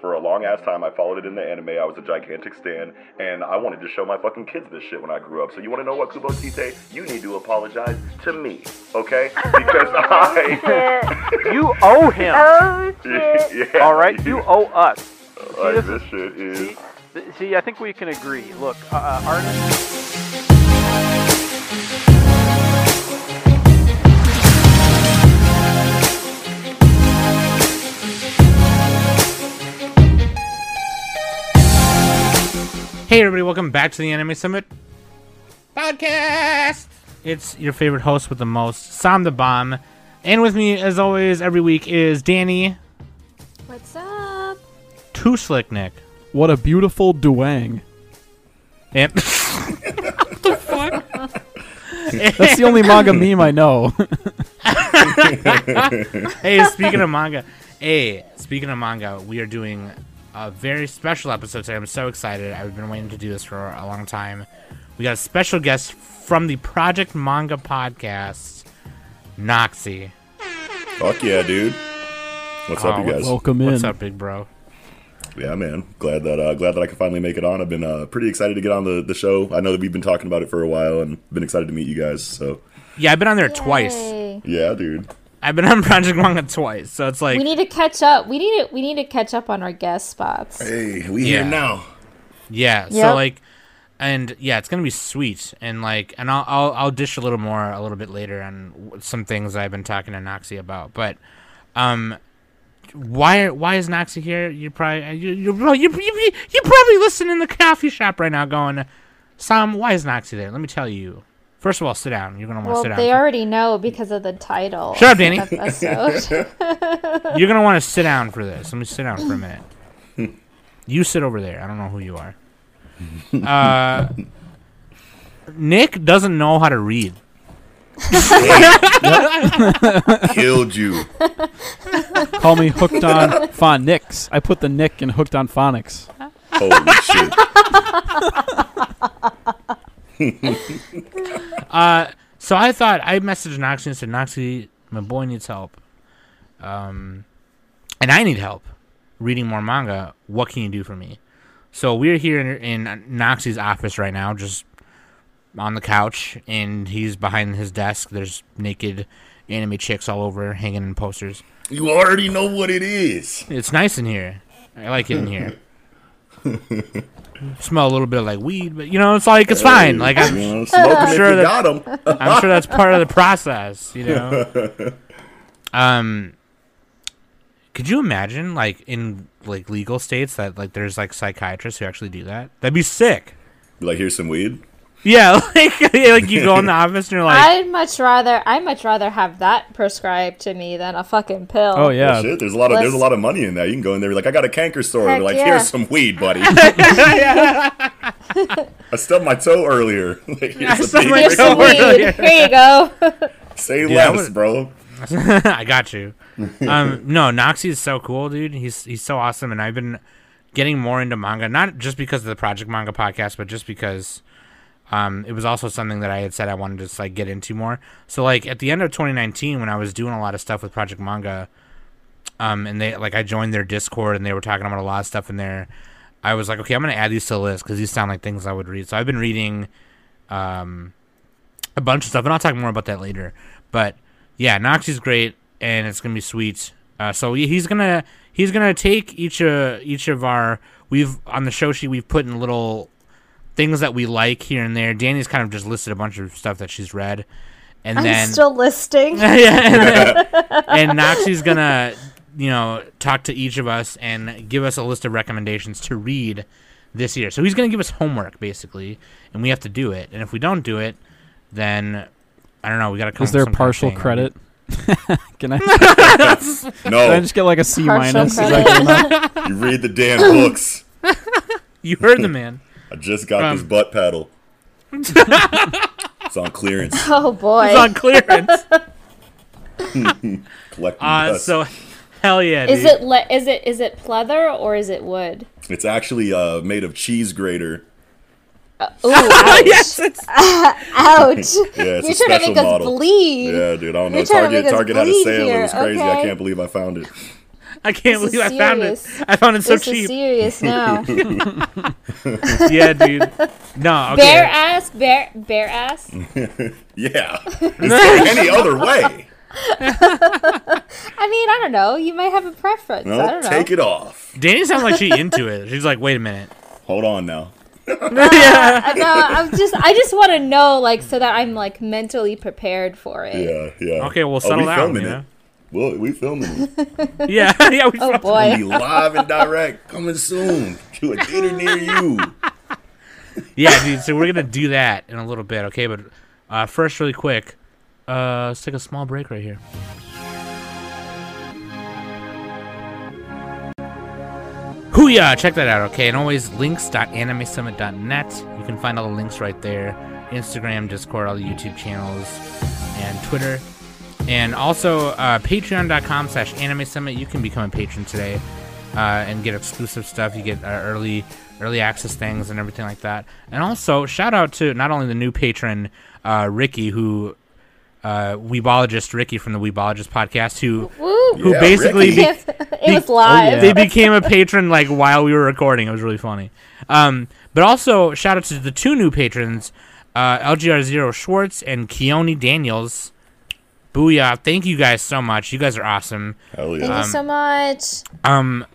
For a long ass time, I followed it in the anime. I was a gigantic stan, and I wanted to show my fucking kids this shit when I grew up. So you want to know what, Kubo Tite? You need to apologize to me, okay? Because I, You owe him. Oh shit. yeah, All right, you owe us. like, this this shit is. See, see, I think we can agree. Look, uh, uh, Hey everybody, welcome back to the Anime Summit podcast. It's your favorite host with the most, Sam the Bomb, and with me, as always, every week is Danny What's up? Too Slick Nick. What a beautiful duang. And what the fuck? That's the only manga meme I know. hey, speaking of manga, hey, speaking of manga, we are doing a very special episode today. I'm so excited. I've been waiting to do this for a long time. We got a special guest from the Project Manga podcast, Noxy. Fuck yeah, dude. What's up, Oh, you guys? Welcome in. What's up, big bro? Yeah, man. Glad that uh, glad that I could finally make it on. I've been uh, pretty excited to get on the, the show. I know that we've been talking about it for a while, and been excited to meet you guys. So Yeah, I've been on there twice. Yeah, dude. I've been on Project Manga twice, so it's like we need to catch up. We need to we need to catch up on our guest spots. Hey, we Yeah. here now. yeah. So like, and yeah, it's gonna be sweet, and like, and I'll I'll, I'll dish a little more a little bit later on some things I've been talking to Noxy about, but um. Why? Why is Noxy here? You probably you you you you you you probably listening in the coffee shop right now, going, Sam, why is Noxy there? Let me tell you. First of all, sit down. You're gonna want to Well, sit down. they already know because of the title. Shut up, Danny. You're gonna want to sit down for this. Let me sit down for a minute. you sit over there. I don't know who you are. Uh, Nick doesn't know how to read. Killed you. Call me hooked on phonics. I put the Nick in hooked on phonics. Holy shit. Uh, so I thought I messaged Noxy and said, Noxy, my boy needs help. Um, and I need help reading more manga. What can you do for me? So we're here in, in Noxy's office right now, just on the couch, and he's behind his desk. There's naked anime chicks all over, hanging in posters. You already know what it is. It's nice in here. I like it in here. Smell a little bit like weed, but you know, it's like it's fine. Like I'm, You know, if sure that-. I'm sure that's part of the process, you know. Um, could you imagine, like in like legal states, that like there's like psychiatrists who actually do that? That'd be sick. Like, here's some weed. Yeah, like like you go in the office and you're like, I'd much rather I'd much rather have that prescribed to me than a fucking pill. Oh yeah. Shit, there's a lot of there's a lot of money in that. You can go in there, be like, I got a canker sore. They're like, yeah. here's some weed, buddy. I stubbed my toe earlier. like, here's a stubbed my Here's some of toe weed. earlier. Here you go. Say Yeah, less, bro. I got you. Um, no, Noxy is so cool, dude. He's he's so awesome, and I've been getting more into manga, not just because of the Project Manga podcast, but just because um, it was also something that I had said I wanted to just, like get into more. So like at the end of 2019, when I was doing a lot of stuff with Project Manga, um, and they like I joined their Discord and they were talking about a lot of stuff in there. I was like, okay, I'm gonna add these to the list because these sound like things I would read. So I've been reading um, a bunch of stuff, and I'll talk more about that later. But yeah, Noxy's great, and it's gonna be sweet. Uh, so he's gonna he's gonna take each uh, each of our we've on the show sheet we've put in little things that we like here and there. Danny's kind of just listed a bunch of stuff that she's read, and I'm then still listing. yeah, and Noxy's gonna, you know, talk to each of us and give us a list of recommendations to read this year. So he's gonna give us homework basically, and we have to do it. And if we don't do it, then I don't know. We gotta come. Is up there with some kind of partial credit? Can I, can I just get like a C minus? Is that credit. good enough? you read the damn books. You heard the man. I just got Um, this butt paddle. it's on clearance. Oh boy. It's on clearance. Collecting Uh, dust. so hell yeah, dude. Is it le- is it is it pleather or is it wood? It's actually uh, made of cheese grater. Ooh, ouch. yes, it's ouch. Yeah, it's You're a trying special to make us model. bleed. Yeah, dude. I don't know. You're Target Target had a bleed sale. It was crazy. I can't believe I found it. I can't This believe I found it. I found it so this is cheap. serious now. yeah, dude. No, okay. Bare ass, bare bare ass. Yeah. Is there any other way? I mean, I don't know. You might have a preference. I No, don't know. take it off. Danny sounds like she into it. She's like, wait a minute. Hold on now. Uh, no, I'm just I just want to know like so that I'm like mentally prepared for it. Yeah, yeah. Okay, well, settle we down. filming You it. Know? Well, we filming it. Yeah, yeah. We Oh Be boy. live and direct, coming soon to a theater near you. Yeah, dude. So we're gonna do that in a little bit, okay? But uh, first, really quick, uh, let's take a small break right here. Hooyah! Check that out, okay? And always links.animesummit.net. You can find all the links right there. Instagram, Discord, all the YouTube channels, and Twitter. And also uh, patreon.com slash anime summit. You can become a patron today uh, and get exclusive stuff. You get uh, early early access things and everything like that. And also, shout out to not only the new patron, uh, Ricky, who uh, Weebologist Ricky from the Weebologist podcast, who Woo. who Yeah, basically Ricky. be- it was live. yeah. they became a patron like while we were recording. It was really funny. Um, but also shout out to the two new patrons, uh, LGR Zero Schwartz and Keone Daniels. Booyah! Thank you guys so much. You guys are awesome. Hell Thank yeah. you so much. Um,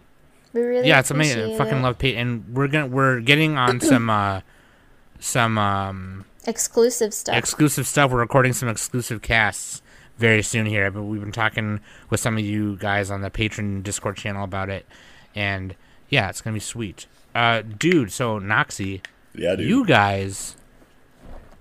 We really yeah, it's amazing. appreciate Fucking love Pete, and we're gonna we're getting on some uh, some um exclusive stuff. exclusive stuff. We're recording some exclusive casts very soon here. But we've been talking with some of you guys on the patron Discord channel about it, and yeah, it's gonna be sweet. Uh, dude, so Noxy, Yeah, dude. you guys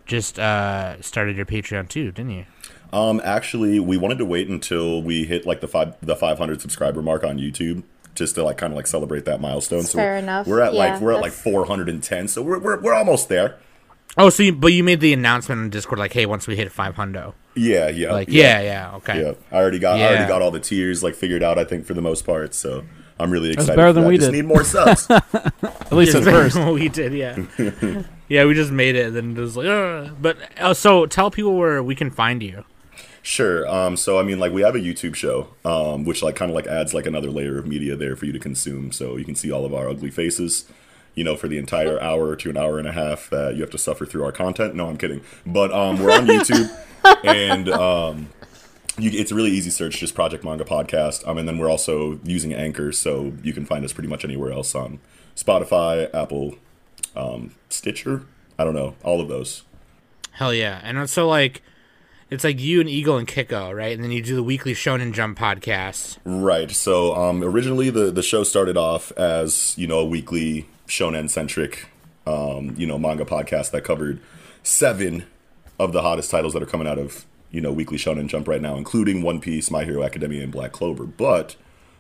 just uh started your Patreon too, didn't you? Um, actually, we wanted to wait until we hit like the five the 500 subscriber mark on YouTube, just to like kind of like celebrate that milestone. so fair enough. We're at Yeah, like we're at like 410, so we're we're, we're almost there. Oh, so you, but you made the announcement on Discord like, hey, once we hit 500. Yeah, yeah, like, yeah, yeah, okay. yeah. I already got yeah. I already got all the tiers like figured out. I think for the most part, so I'm really excited. That's excited. better than that. we Just did. need more subs. At least at first. we did, yeah. yeah, we just made it, and then it was like, Ugh. but uh, so tell people where we can find you. Sure. Um, so I mean, like we have a YouTube show, um, which like kind of like adds like another layer of media there for you to consume. So you can see all of our ugly faces, you know, for the entire hour to an hour and a half that you have to suffer through our content. No, I'm kidding. But um, we're on YouTube, and um, you, it's a really easy search, just Project Manga Podcast. Um, and then we're also using Anchor, so you can find us pretty much anywhere else on Spotify, Apple, um, Stitcher. I don't know, all of those. Hell yeah! And so like, it's like you and Eagle and Kiko, right? And then you do the weekly Shonen Jump podcast. Right. So um, originally the the show started off as you know a weekly shonen centric um, you know manga podcast that covered seven of the hottest titles that are coming out of you know weekly shonen jump right now, including One Piece, My Hero Academia, and Black Clover. But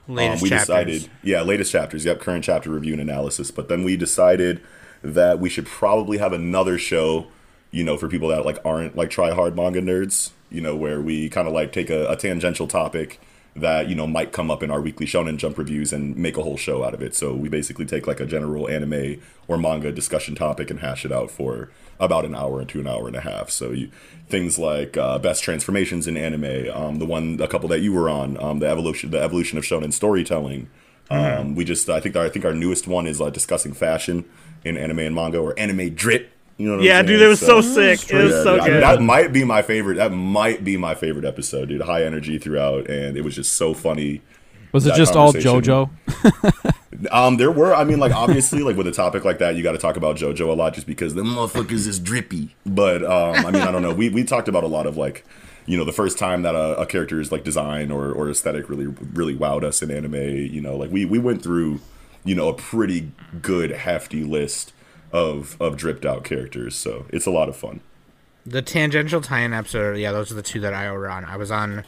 um, Latest we chapters. decided, yeah, latest chapters. Yep, current chapter review and analysis. But then we decided that we should probably have another show, you know, for people that like aren't like try hard manga nerds. You know, where we kind of like take a, a tangential topic that you know might come up in our weekly Shonen Jump reviews and make a whole show out of it. So we basically take like a general anime or manga discussion topic and hash it out for about an hour to an hour and a half. So you, things like uh, best transformations in anime, um, the one a couple that you were on, um, the evolution the evolution of shonen storytelling. Um, we just I think our, I think our newest one is uh, discussing fashion in anime and manga or anime drip. You know what Yeah, I'm dude, it was so sick. It was so dude, I- good. that might be my favorite. That might be my favorite episode, dude. High energy throughout, and it was just so funny. Was it just all. JoJo? Um, there were, I mean, like obviously, like with a topic like that, you got to talk about JoJo a lot, just because the motherfuckers is drippy. But um, I mean, I don't know. We we talked about a lot of like, you know, the first time that a, a character's like design or or aesthetic really really wowed us in anime. You know, like we we went through, you know, a pretty good hefty list of of dripped out characters. So it's a lot of fun. The tangential tie-in episode, yeah, those are the two that I were on. I was on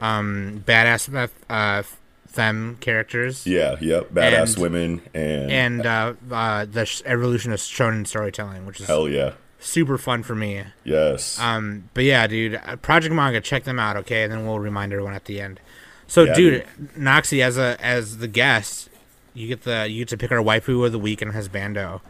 um badass uh femme characters Yeah, yep. Badass And- women and, and uh, uh the evolution of shonen storytelling, which is hell yeah, super fun for me. yes. Um, but yeah, dude, uh, Project Manga, check them out, okay? And then we'll remind everyone at the end. So, Yeah, dude, Noxy, as a as the guest, you get the you get to pick our waifu of the week and husbando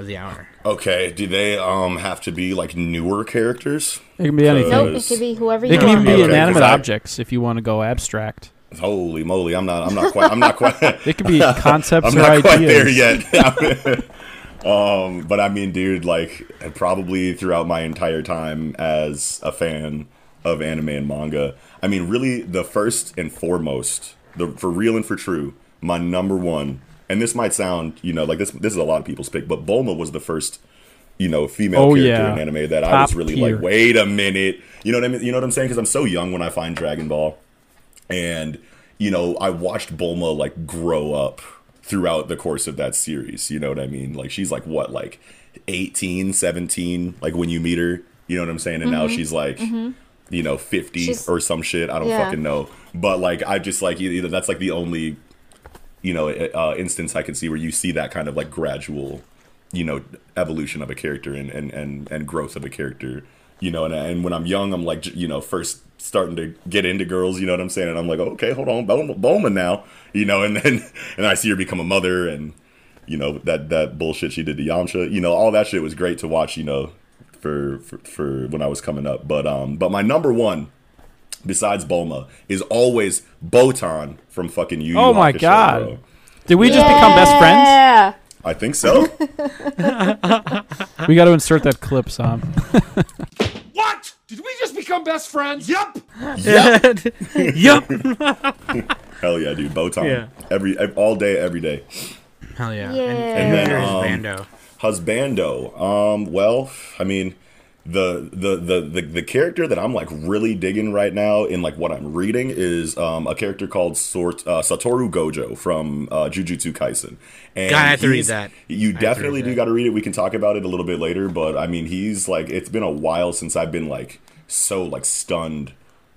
of the hour. okay, do they um have to be like newer characters? It can be anything. Nope, it Because- could be whoever They you can even be Okay, inanimate 'cause I- objects if you want to go abstract. Holy moly! I'm not. I'm not quite. I'm not quite. It could be concepts I'm or not ideas. quite there yet. um, but I mean, dude, like probably throughout my entire time as a fan of anime and manga, I mean, really, the first and foremost, the for real and for true, my number one, and this might sound, you know, like this. This is a lot of people's pick, but Bulma was the first. You know, female Oh, character yeah. in anime that I was really tier. like, wait a minute, you know what I mean? You know what I'm saying? Because I'm so young when I find Dragon Ball, and you know i watched bulma like grow up throughout the course of that series you know what i mean like she's like what like 18 17 like when you meet her you know what i'm saying and now mm-hmm. she's like mm-hmm. you know 50 She's- or some shit i don't Yeah. fucking know but like i just like either that's like the only you know uh, instance i can see where you see that kind of like gradual you know evolution of a character and and and, and growth of a character you know and, and when i'm young i'm like you know first starting to get into girls you know what i'm saying? And i'm like okay hold on Bulma, Bulma now you know and then and i see her become a mother and you know that that bullshit she did to yamcha you know all that shit was great to watch you know for for, for when i was coming up. But um but my number one besides bulma is always botan from fucking yu Yu Oh my Hakusho, God. bro. Did we just become best friends? Yeah. i think so We got to insert that clip, Sam. What? Did we just become best friends? Yep. Yup. Hell yeah, dude. Botan. Yeah. Every, all day, every day. Hell yeah. Yeah. And, And and then, there's um, Bando. Husbando. Um, well, I mean, the, the the the the character that I'm like really digging right now in like what I'm reading is um a character called Sort uh, Satoru Gojo from uh, Jujutsu Kaisen. And God, I have to read that. You read definitely do got to read it. We can talk about it a little bit later, but I mean, he's like it's been a while since I've been like so like stunned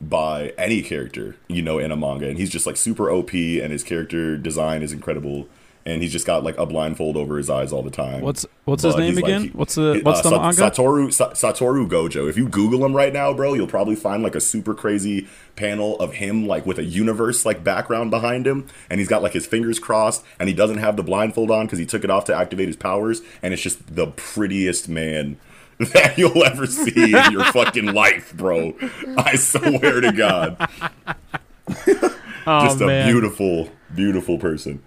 by any character, you know, in a manga. And he's just like super OP and his character design is incredible. And he's just got like a blindfold over his eyes all the time. What's what's his name like, again? he- what's the uh, what's the manga? Satoru Satoru Gojo. If you Google him right now, bro, you'll probably find like a super crazy panel of him like with a universe like background behind him, and he's got like his fingers crossed, and he doesn't have the blindfold on because he took it off to activate his powers, and it's just the prettiest man. That you'll ever see in your fucking life, bro. I swear to God. Oh, Just a man. beautiful, beautiful person.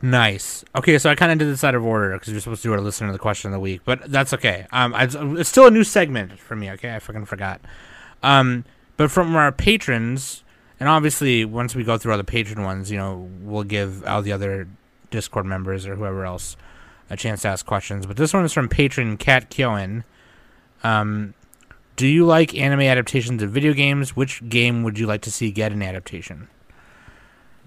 Nice. Okay, so I kind of did this out of order because you're supposed to do a listener to the question of the week, but that's okay. Um, I, it's still a new segment for me. Okay, I fucking forgot. Um, but from our patrons, and obviously once we go through all the patron ones, you know, we'll give all the other Discord members or whoever else a chance to ask questions. But this one is from patron Kat Kyoen. Um, do you like anime adaptations of video games? Which game would you like to see get an adaptation?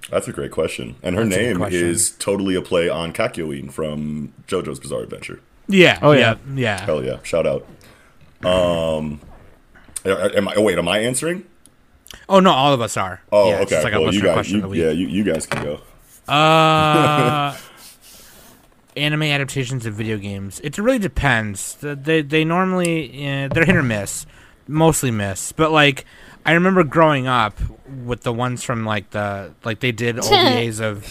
That's a great question. And her That's name is totally a play on Kakyoin from JoJo's Bizarre Adventure. Yeah. Oh, yeah. Yeah. yeah. Hell yeah! Shout out. Um, am I? Oh wait, am I answering? Oh no, all of us are. Oh, yeah, okay. just like a well, you guys, you, of the week. yeah, you, you guys can go. Uh, anime adaptations of video games. It really depends. They they normally uh, they're hit or miss, mostly miss. But like I remember growing up with the ones from like the like they did OVAs of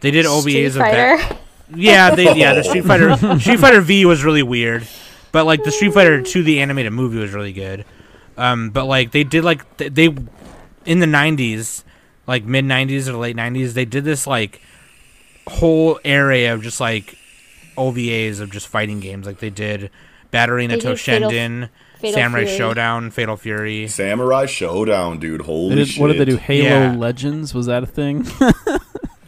they did OVAs Street of Fighter. that. Yeah, they yeah the Street Fighter Street Fighter V was really weird, but like the Street Fighter Two the animated movie was really good. Um, but like they did like th- they in the '90s, like mid '90s or late '90s, they did this like whole area of just like OVAs of just fighting games. Like they did Battery They Nato did Fatal- Samurai Fury. Showdown, Fatal Fury. Samurai Showdown, dude. Holy did, shit! what did they do? Halo Yeah. Legends was that a thing? that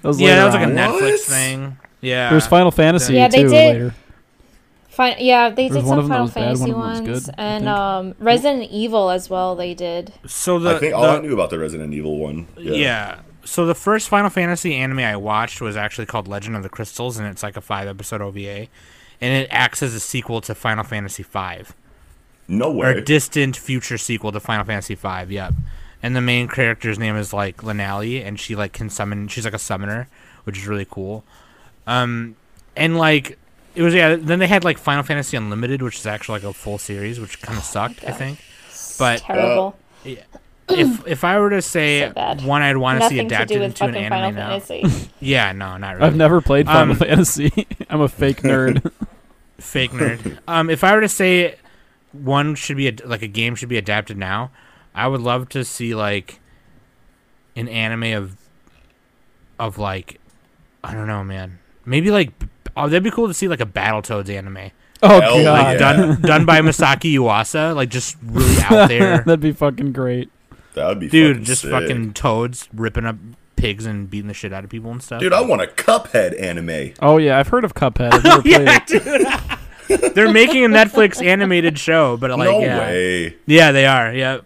was Yeah, that was like a on. What? Netflix thing. Yeah, There was Final Fantasy Yeah, they too did- later. Fi- yeah, they did some of them that Final was bad, one Fantasy of them was ones, good, and um, Resident Evil as well. They did. so the I think all the- I knew about the Resident Evil one. Yeah. Yeah. So the first Final Fantasy anime I watched was actually called Legend of the Crystals, and it's like a five episode OVA, and it acts as a sequel to Final Fantasy V, No way. a distant future sequel to Final Fantasy V. Yep. And the main character's name is like Linaly, and she like can summon. She's like a summoner, which is really cool. Um, and like it was yeah. Then they had like Final Fantasy Unlimited, which is actually like a full series, which kind of sucked, I think. But Terrible. if if I were to say So one I'd want to see Nothing to adapted into an anime Final now, Fantasy. yeah, no, not really. I've never played Final Um, Fantasy. I'm a fake nerd. Fake nerd. um, if I were to say one should be ad- like a game should be adapted now, I would love to see like an anime of of like I don't know, man. Maybe like oh, that'd be cool to see like a Battletoads anime Oh Hell god, yeah. done done by Masaaki Yuasa, like just really out there, that'd be fucking great. That would be dude. fucking Just sick. fucking toads ripping up pigs and beating the shit out of people and stuff. Dude, I want a Cuphead anime. Oh yeah, I've heard of Cuphead. I've never played yeah, it. dude. They're making a Netflix animated show, but like no yeah, way. yeah, they are. Yeah,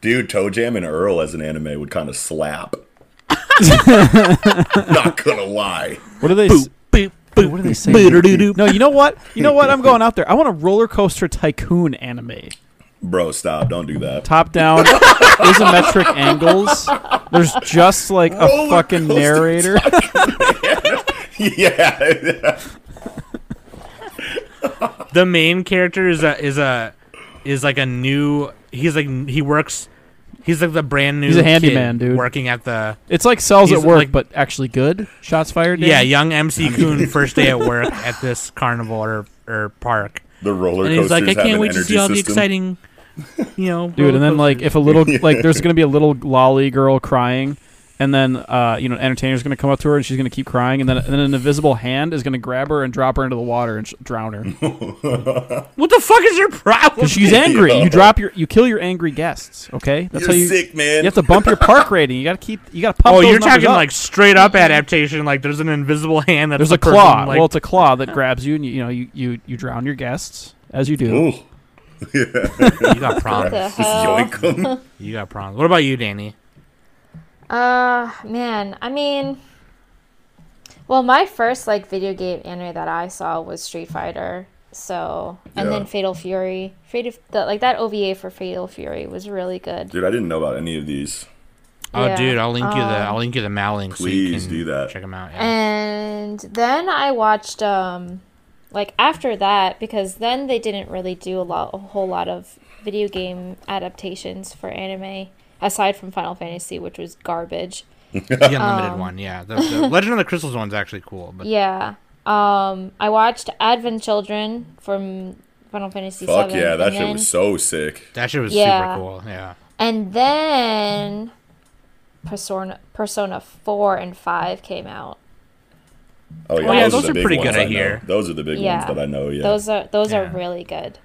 Dude, ToeJam and Earl as an anime would kind of slap. Not gonna lie. What do they? s- Wait, what do they say? No, you know what? You know what? I'm going out there. I want a roller coaster tycoon anime. Bro, stop. Don't do that. Top down, isometric angles. There's just like a Roller fucking coaster narrator. yeah. the main character is a is a is like a new. He's like he works. He's like the brand new. He's a kid handyman, dude. Working at the It's like cells at work, like- but actually good. Shots fired. Dan? yeah young MC Coon first day at work at this carnival or or park, The roller coaster. and coasters he's like, I can't wait to see all the exciting, you know, dude. And then like if a little like there's gonna be a little lolly girl crying, and then uh you know an entertainer's gonna come up to her and she's gonna keep crying, and then and then an invisible hand is gonna grab her and drop her into the water and sh- drown her. what the fuck is your problem? Because she's angry. Yo. You drop your you kill your angry guests. Okay, that's You're how you. sick, man. You have to bump your park rating. You gotta keep. You gotta pump. Oh, you're numbers talking up. like straight up adaptation. Like there's an invisible hand that's There's the a person, claw. Like, well, it's a claw that grabs you, and you, you know you, you you drown your guests as you do. Ooh. you got problems. Just hell? yoink 'em. You got problems. What about you, Danny? Uh, man, I mean, well, my first like video game anime that I saw was Street Fighter. So, and Yeah. then Fatal Fury. Fatal, the, like that OVA for Fatal Fury was really good. Dude, I didn't know about any of these. Oh, Yeah, dude, I'll link you the um, I'll link you the Mal link. so you Please can do that. Check them out. Yeah. And then I watched um like after that because then they didn't really do a lot a whole lot of video game adaptations for anime aside from Final Fantasy which was garbage. the unlimited um, one, yeah. The, the Legend of the Crystals one's actually cool, but Yeah. Um I watched Advent Children from Final Fantasy Fuck 7 yeah, that and shit then, was so sick. that shit was Yeah. super cool. Yeah. And then Persona Persona 4 and 5 came out. Oh yeah, Oh, yeah, those, those are, are pretty good, I know. hear. Those are the big Yeah. ones that I know. Yeah. Those are those are really good.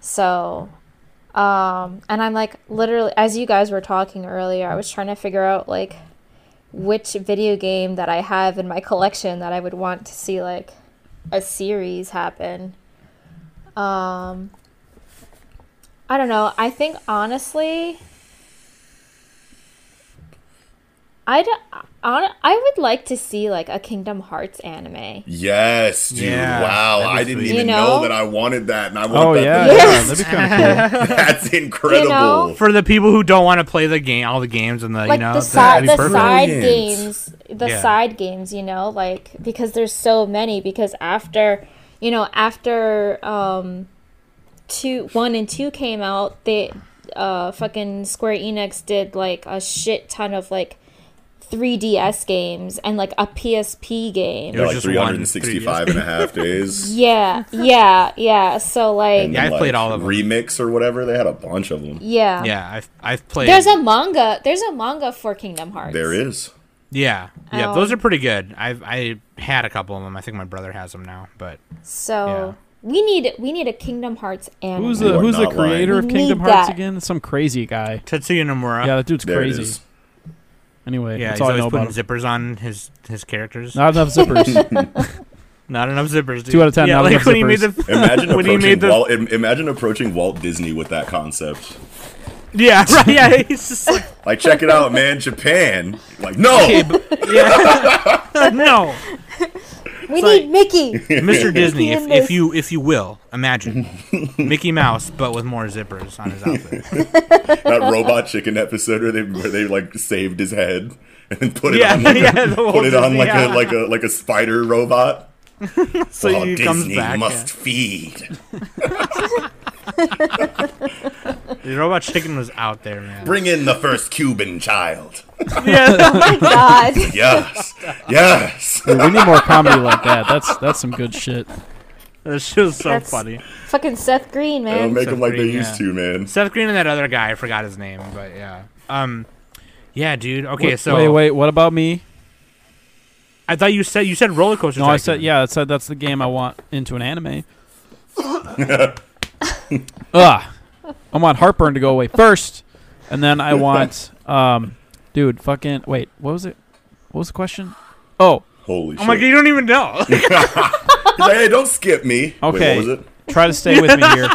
So, um, and I'm like literally as you guys were talking earlier, I was trying to figure out like which video game that I have in my collection that I would want to see like a series happen. Um, I don't know. I think honestly, I'd on, I would like to see like a Kingdom Hearts anime. Yes, dude. Yeah, wow, I didn't sweet. even You know? know? that I wanted that, and I want Oh that. yeah, to- yeah, Yes. that'd be kind of cool. That's incredible. You know? For the people who don't want to play the game, all the games and the like you know the that'd side the perfect. side games the Yeah. side games you know like because there's so many because after you know after um two one and two came out they uh fucking square enix did like a shit ton of like 3ds games and like a psp game Yeah, There's like just 365 and a half days. yeah yeah yeah so like And Yeah, I've played all of them. Remix or whatever. They had a bunch of them. yeah Yeah, I've I've played. there's a manga there's a manga for kingdom hearts There is. yeah, yeah. Um, those are pretty good. I've I had a couple of them. I think my brother has them now, but so we need we need a kingdom hearts anime Who's the Who's the not lying. creator of Kingdom Hearts that. again? Some crazy guy. Tetsuya Nomura. Yeah, that dude's There it crazy. Is. Anyway, yeah. that's He's all I always know putting about him. zippers on his his characters. Not enough zippers. Not enough zippers. Dude. Two out of 10, Yeah, not like enough when he made the Imagine when he approaching made the Walt. im- Imagine approaching Walt Disney with that concept. yeah right yeah he's just like Like, check it out, man. Japan. Like, no. yeah no we like- need mickey Mr. Disney if, if you if you will imagine Mickey Mouse but with more zippers on his outfit that robot chicken episode where they where they like saved his head and put it Yeah, on like yeah, a, put it on Disney, like yeah. a like a like a spider robot. so Walt he Disney comes back must feed. Yeah. the robot chicken was out there man Bring in the first Cuban child. yeah Oh my god Yes, yes. Dude, we need more comedy like that. That's that's some good shit. that shit was so That's- funny fucking seth green Don't man make them like they used yeah. to, man. Seth Green and that other guy I forgot his name but yeah um Yeah, dude. Okay, Wait- so wait, wait. What about me? I thought you said you said roller coaster. No, I said yeah. I said that's the game I want into an anime. Ugh. I want Heartburn to go away first, and then I want, um, dude, fucking wait. What was it? What was the question? Oh, Holy shit. Oh my god, you don't even know. He's like, hey, don't skip me. Okay. Wait, what was it? try to stay with me here.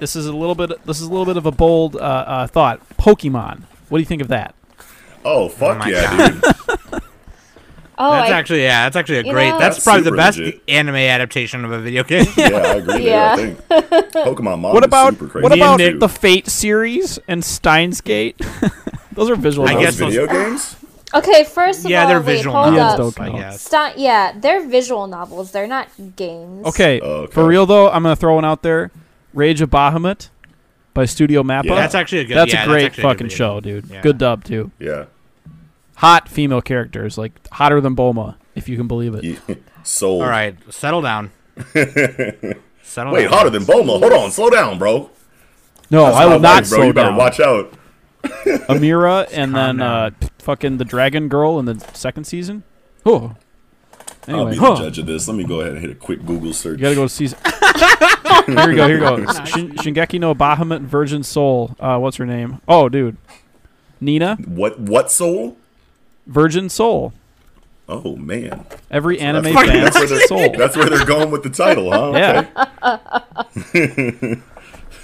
this is a little bit. This is a little bit of a bold uh, uh, thought. Pokemon. What do you think of that? Oh, fuck my yeah, God. dude. Oh, that's I, actually yeah, that's actually a great. know- that's That's probably the best legit. anime adaptation of a video game. Yeah, I agree Yeah. there, I think. Pokemon Mom What is about super crazy. what about Nick- the Fate series and Steins Gate? Those are visual. I guess novels. those- video games? okay, first of yeah, all, they're wait, visual hold Yeah, up. novels. don't I guess. Yeah, they're visual novels. They're not games. Okay, Oh, okay. for real though, I'm gonna throw one out there. Rage of Bahamut by Studio Mappa. Yeah. That's actually a good. That's yeah, a great actually good fucking video show, dude. Yeah. Good dub too. Yeah. Hot female characters, like hotter than Bulma, if you can believe it. Yeah. Sold. All right, settle down. settle Wait, down. hotter than Bulma. Hold on, slow down, bro. No, That's I my will not wife, bro. slow You better down. watch out. Amira and then uh, fucking the Dragon Girl in the second season. Oh, I'll anyway, be huh. the judge of this. Let me go ahead and hit a quick Google search. you gotta go to season. here we go. Here we go. Shin- Shingeki no Bahamut Virgin Soul. Uh, what's her name? Oh, dude, Nina What? What soul? Virgin Soul. Oh man, Every anime that's, fan that's where they're soul. That's where they're going with the title, huh? Yeah. Okay.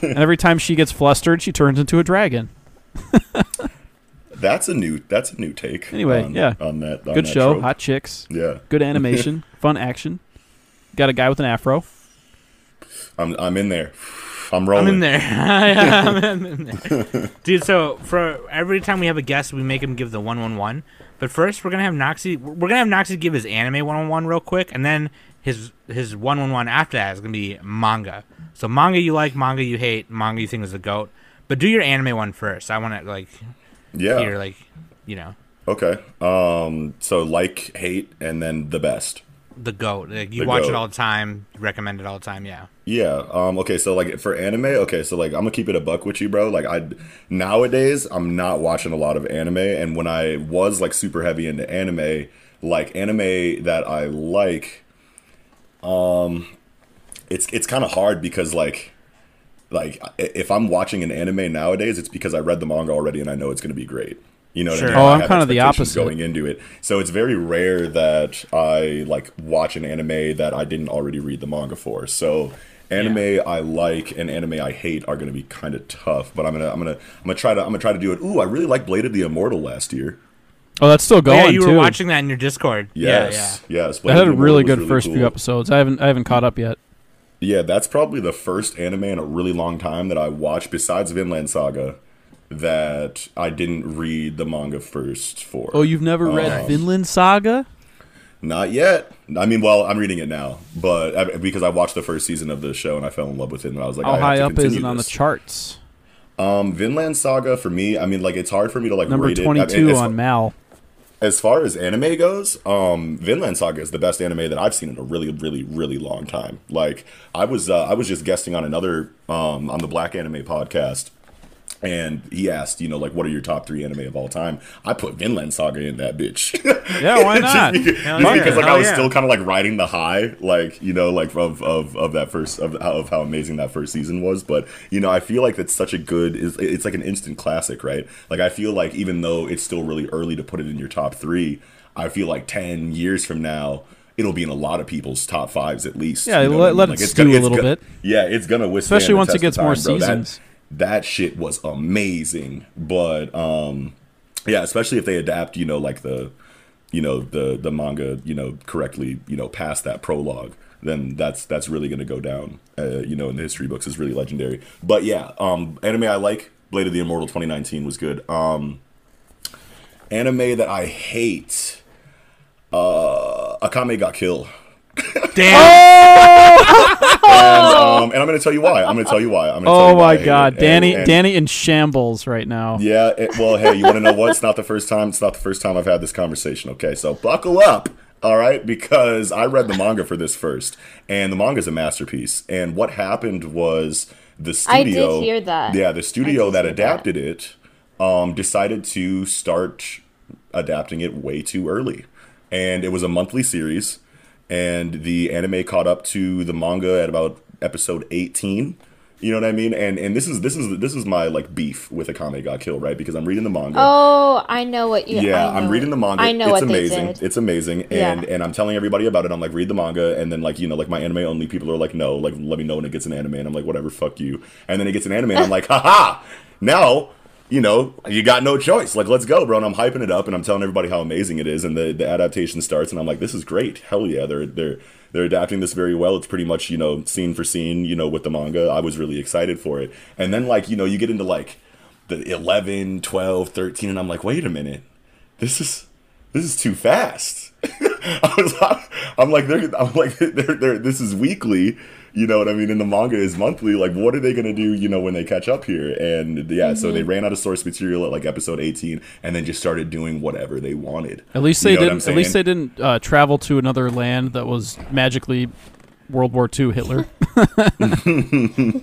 and every time she gets flustered, she turns into a dragon. That's a new. That's a new take. Anyway, on, yeah. On that. On Good that show. trope. Hot chicks. Yeah. Good animation. fun action. Got a guy with an afro. I'm. I'm in there. I'm rolling. I'm in there. I'm in there. Dude, so for every time we have a guest, we make him give the one one one. But first, we're gonna have Noxy. We're gonna have Noxy give his anime one on one real quick, and then his his one one one after that is gonna be manga. So manga you like, manga you hate, manga you think is the goat. But do your anime one first. I want to like Yeah. hear like you know Okay. Um. So like, hate, and then the best. The goat. Like you The watch it all the time, you recommend it all the time. Yeah. Yeah. Um. Okay. So like for anime, okay. So like I'm gonna keep it a buck with you, bro. Like I nowadays I'm not watching a lot of anime, and when I was like super heavy into anime, like anime that I like, um, it's it's kind of hard because like. Like if I'm watching an anime nowadays, it's because I read the manga already and I know it's to be great. You know what Sure. I mean? Oh, I I'm have kinda the opposite. going into it. So it's very rare that I like watch an anime that I didn't already read the manga for. So anime I like and anime I hate are going to be kind of tough. But I'm gonna I'm gonna I'm gonna try to I'm gonna try to do it. Ooh, I really liked Blade of the Immortal last year. Oh, that's still Oh, going yeah, you too. were watching that in your Discord. Yes, Yeah, yes. Blade That had a really Immortal good was first few episodes. I haven't I haven't caught up yet. Yeah, that's probably the first anime in a really long time that I watched, besides Vinland Saga, that I didn't read the manga first for. Oh, you've never read Um, Vinland Saga? Not yet. I mean, well, I'm reading it now, but I, because I watched the first season of the show and I fell in love with it, and I was like, How I have high to up is it on the charts? Um, Vinland Saga for me, I mean, like it's hard for me to like Number rate it. I- 22 as, on Mal. as far as anime goes, um, Vinland Saga is the best anime that I've seen in a really, really, really long time. Like I was, uh, I was just guesting on another um, on the Black Anime podcast, and he asked, you know, like, what are your top three anime of all time? I put Vinland Saga in that bitch. Yeah, why not? Just because, yeah. because, like I was yeah. still kind of like riding the high, like you know, like of of, of that first of, of how amazing that first season was. But you know, I feel like that's such a good. Is it's like an instant classic, right? Like I feel like even though it's still really early to put it in your top three, I feel like ten years from now. It'll be in a lot of people's top fives at least. Yeah, you know let- I mean? let it Like, it's stew gonna- a little gonna- bit. Yeah, it's gonna withstand Especially once it gets of more bro. Seasons. that shit was amazing. But um yeah, especially if they adapt, you know, like the you know, the the manga, you know, correctly, you know, past that prologue, then that's that's really going to go down uh, you know, in the history books is really legendary. But yeah, um anime I like Blade of the Immortal 2019 was good. Um anime that I hate uh Akame ga Kill. Damn. And, um, and I'm going to tell you why. I'm going to tell you why. I'm gonna tell Oh you my hate god. Danny And- and- Danny in shambles right now. Yeah, it, well, hey, you want to know what? It's not the first time. It's not the first time I've had this conversation. Okay, so buckle up, all right? Because I read the manga for this first, and the manga is a masterpiece. And what happened was the studio. I did studio. hear that. Yeah, the studio that hear that. adapted it um, decided to start adapting it way too early, and it was a monthly series, and the anime caught up to the manga at about episode eighteen. You know what I mean? And and this is this is this is my like beef with Akame ga Kill, right? Because I'm reading the manga. Oh, I know what you. Yeah, I'm reading the manga. I know it's what amazing. they did. It's amazing, and Yeah. and I'm telling everybody about it. I'm like, read the manga, and then like you know, like my anime only people are like, no, like let me know when it gets an anime, and I'm like, whatever, fuck you. And then it gets an anime, and I'm like, haha, now. You know, you got no choice. Like, let's go, bro. And I'm hyping it up, and I'm telling everybody how amazing it is. And the, the adaptation starts, and I'm like, this is great. Hell yeah, they're they're they're adapting this very well. It's pretty much you know scene for scene. You know, with the manga, I was really excited for it. And then like you know, you get into like the 11, 12, 13, and I'm like, wait a minute, this is this is too fast. I was, I'm like, they're, I'm like, they're, they're, this is weekly. You know what I mean? And the manga is monthly. Like, what are they gonna do? You know, when they catch up here? And yeah, so they ran out of source material at like episode 18, and then just started doing whatever they wanted. At least You they know didn't. At least they didn't uh, travel to another land that was magically World War II Hitler.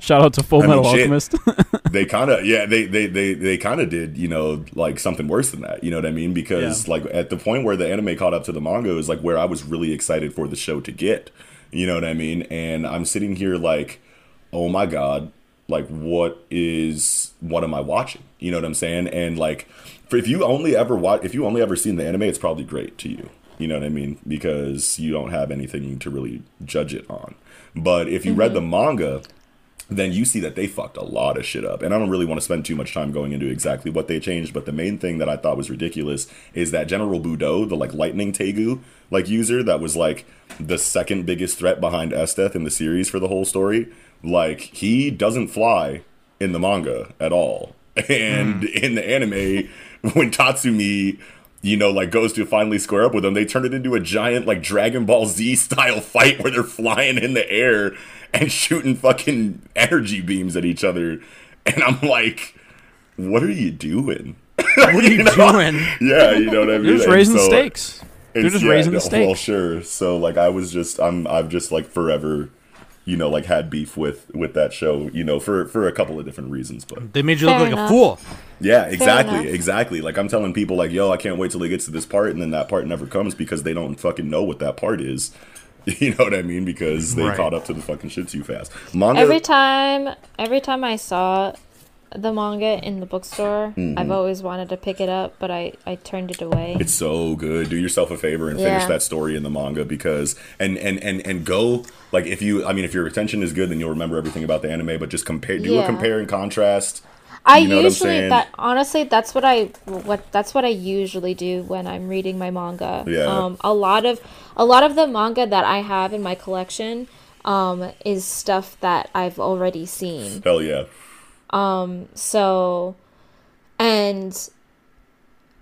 Shout out to Full I mean, Metal shit. Alchemist. they kind of yeah they they they, they kind of did you know like something worse than that you know what i mean because Yeah. like at the point where the anime caught up to the manga is like where i was really excited for the show to get you know what i mean? And i'm sitting here like oh my god like what is what am i watching? You know what i'm saying? And like for if you only ever watch if you only ever seen the anime it's probably great to you. You know what i mean? Because you don't have anything to really judge it on. But if you read mm-hmm. the manga then you see that they fucked a lot of shit up. And I don't really want to spend too much time going into exactly what they changed, but the main thing that I thought was ridiculous is that General Budo, the like lightning Teigu like user that was like the second biggest threat behind Esdeath in the series for the whole story, like he doesn't fly in the manga at all. And hmm. in the anime, when Tatsumi you know, like goes to finally square up with them, they turn it into a giant like Dragon Ball Z style fight where they're flying in the air and shooting fucking energy beams at each other. And I'm like, what are you doing? what are you doing? Yeah, you know what I mean. They're just raising so stakes. They're just yeah, raising no, the stakes. Well, sure. So like, I was just, I'm, I've just like forever, you know, like had beef with with that show, you know, for for a couple of different reasons, but They made you look Fair like enough. a fool. yeah, exactly, exactly. Like I'm telling people, like, yo, I can't wait till it gets to this part, and then that part never comes because they don't fucking know what that part is. You know what I mean? Because they Right. caught up to the fucking shit too fast. Manga, Every time, every time I saw the manga in the bookstore, Mm-hmm. I've always wanted to pick it up, but I I turned it away. it's so good. Do yourself a favor and finish Yeah. that story in the manga because and and and and go like if you, I mean, if your attention is good, then you'll remember everything about the anime. But just compare, do a compare and contrast. I You know usually that honestly that's what I what that's what I usually do when I'm reading my manga. Yeah. Um a lot of a lot of the manga that I have in my collection um is stuff that I've already seen. Hell yeah, Um So and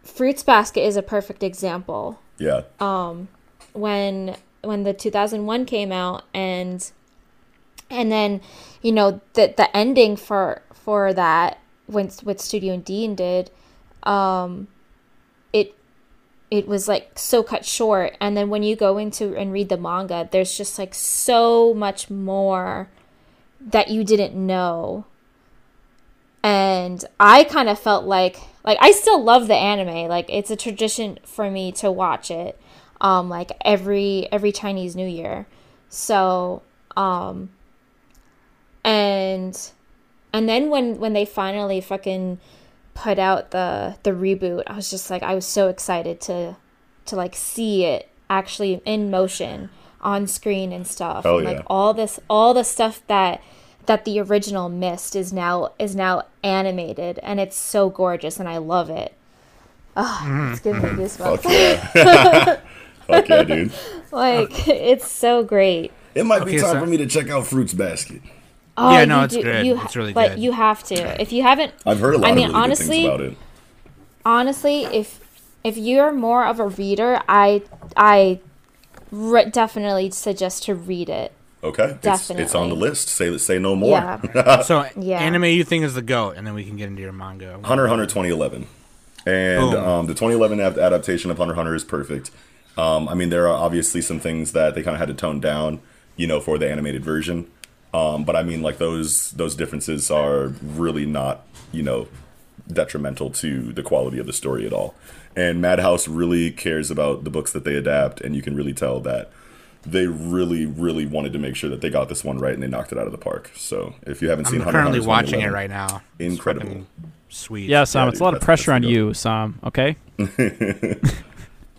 Fruits Basket is a perfect example. yeah, Um when when the 2001 came out and and then you know the the ending for for that when what Studio Dean did um it it was like so cut short and then when you go into and read the manga there's just like so much more that you didn't know and I kind of felt like like I still love the anime. Like it's a tradition for me to watch it um like every every Chinese New Year. So, um and and then when when they finally fucking put out the the reboot, I was just like I was so excited to to like see it actually in motion on screen and stuff. Hell and like yeah. all this all the stuff that that the original missed is now is now animated and it's so gorgeous and I love it. Oh, it's giving me mm-hmm. goosebumps. fuck yeah, fuck yeah, dude. like it's so great. It might be time so- for me to check out Fruits Basket. Oh, Yeah, no, you it's do- good. You, It's really but good. But you have to. If you haven't, I've heard a lot I mean, of really honestly, good things about it. honestly, if if you're more of a reader, I I re- definitely suggest to read it. Okay, it's, it's on the list. Say say no more. Yeah. So Yeah. anime you think is the goat, and then we can get into your manga. Hunter Hunter 2011, and Boom. um, the 2011 adaptation of Hunter Hunter is perfect. Um, I mean, there are obviously some things that they kind of had to tone down, you know, for the animated version. Um, but I mean, like those those differences are really not, you know, detrimental to the quality of the story at all. And Madhouse really cares about the books that they adapt, and you can really tell that they really, really wanted to make sure that they got this one right, and they knocked it out of the park. So if you haven't seen, I'm currently Hunter watching it right now. Incredible. Sweet. Yeah, Sam, Yeah, it's dude, a lot of pressure on you, Sam. Okay,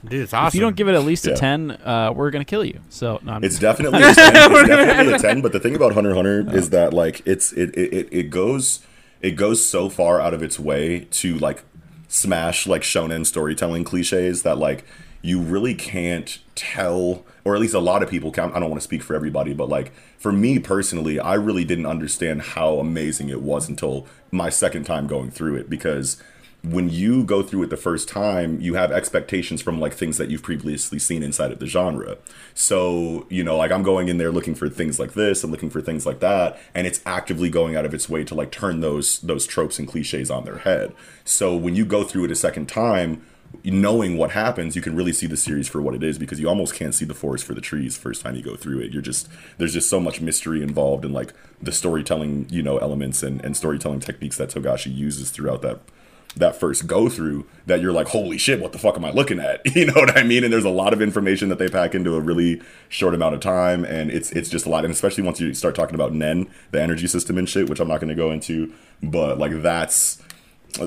Dude, it's awesome. if you don't give it at least Yeah. a ten, uh, we're gonna kill you. So no, I'm It's definitely a 10. It's definitely a 10, but the thing about Hunter x Hunter is that like it's it, it it- it goes it goes so far out of its way to like smash like shonen storytelling cliches that like you really can't tell or at least a lot of people can I don't want to speak for everybody, but like for me personally, I really didn't understand how amazing it was until my second time going through it because when you go through it the first time, you have expectations from like things that you've previously seen inside of the genre. So, you know, like I'm going in there looking for things like this and looking for things like that, and it's actively going out of its way to like turn those those tropes and cliches on their head. So when you go through it a second time, knowing what happens, you can really see the series for what it is because you almost can't see the forest for the trees first time you go through it. You're just there's just so much mystery involved in like the storytelling, you know, elements and, and storytelling techniques that Togashi uses throughout that that first go through that you're like, holy shit, what the fuck am I looking at? You know what I mean? And there's a lot of information that they pack into a really short amount of time, and it's it's just a lot. And especially once you start talking about Nen, the energy system and shit, which I'm not going to go into, but like that's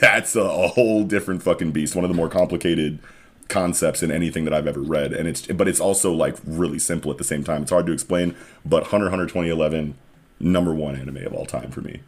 that's a, whole different fucking beast. One of the more complicated concepts in anything that I've ever read, and it's but it's also like really simple at the same time. It's hard to explain, but Hunter Hunter 2011, number one anime of all time for me.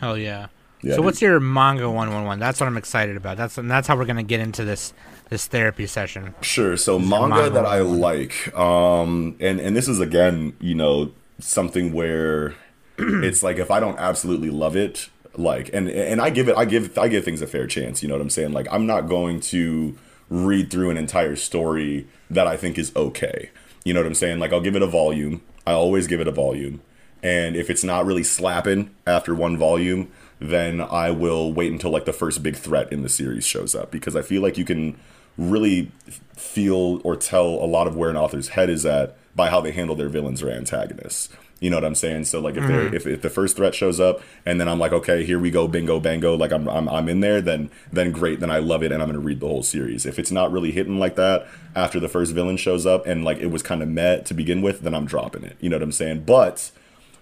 Hell yeah. Yeah, so dude. what's your manga one one one? That's what I'm excited about. That's and that's how we're gonna get into this this therapy session. Sure. So manga manga that I like, um, and and this is again, you know, something where it's like if I don't absolutely love it, like, and and I give it, I give I give things a fair chance. You know what I'm saying? Like, I'm not going to read through an entire story that I think is okay. You know what I'm saying? Like, I'll give it a volume. I always give it a volume. And if it's not really slapping after one volume, then I will wait until like the first big threat in the series shows up because I feel like you can really feel or tell a lot of where an author's head is at by how they handle their villains or antagonists. You know what I'm saying? So like if they're mm-hmm. if, if the first threat shows up and then I'm like, okay, here we go, bingo, bango, like I'm I'm, I'm in there, then then great, then I love it and I'm gonna read the whole series. If it's not really hitting like that after the first villain shows up and like it was kind of met to begin with, then I'm dropping it. You know what I'm saying? But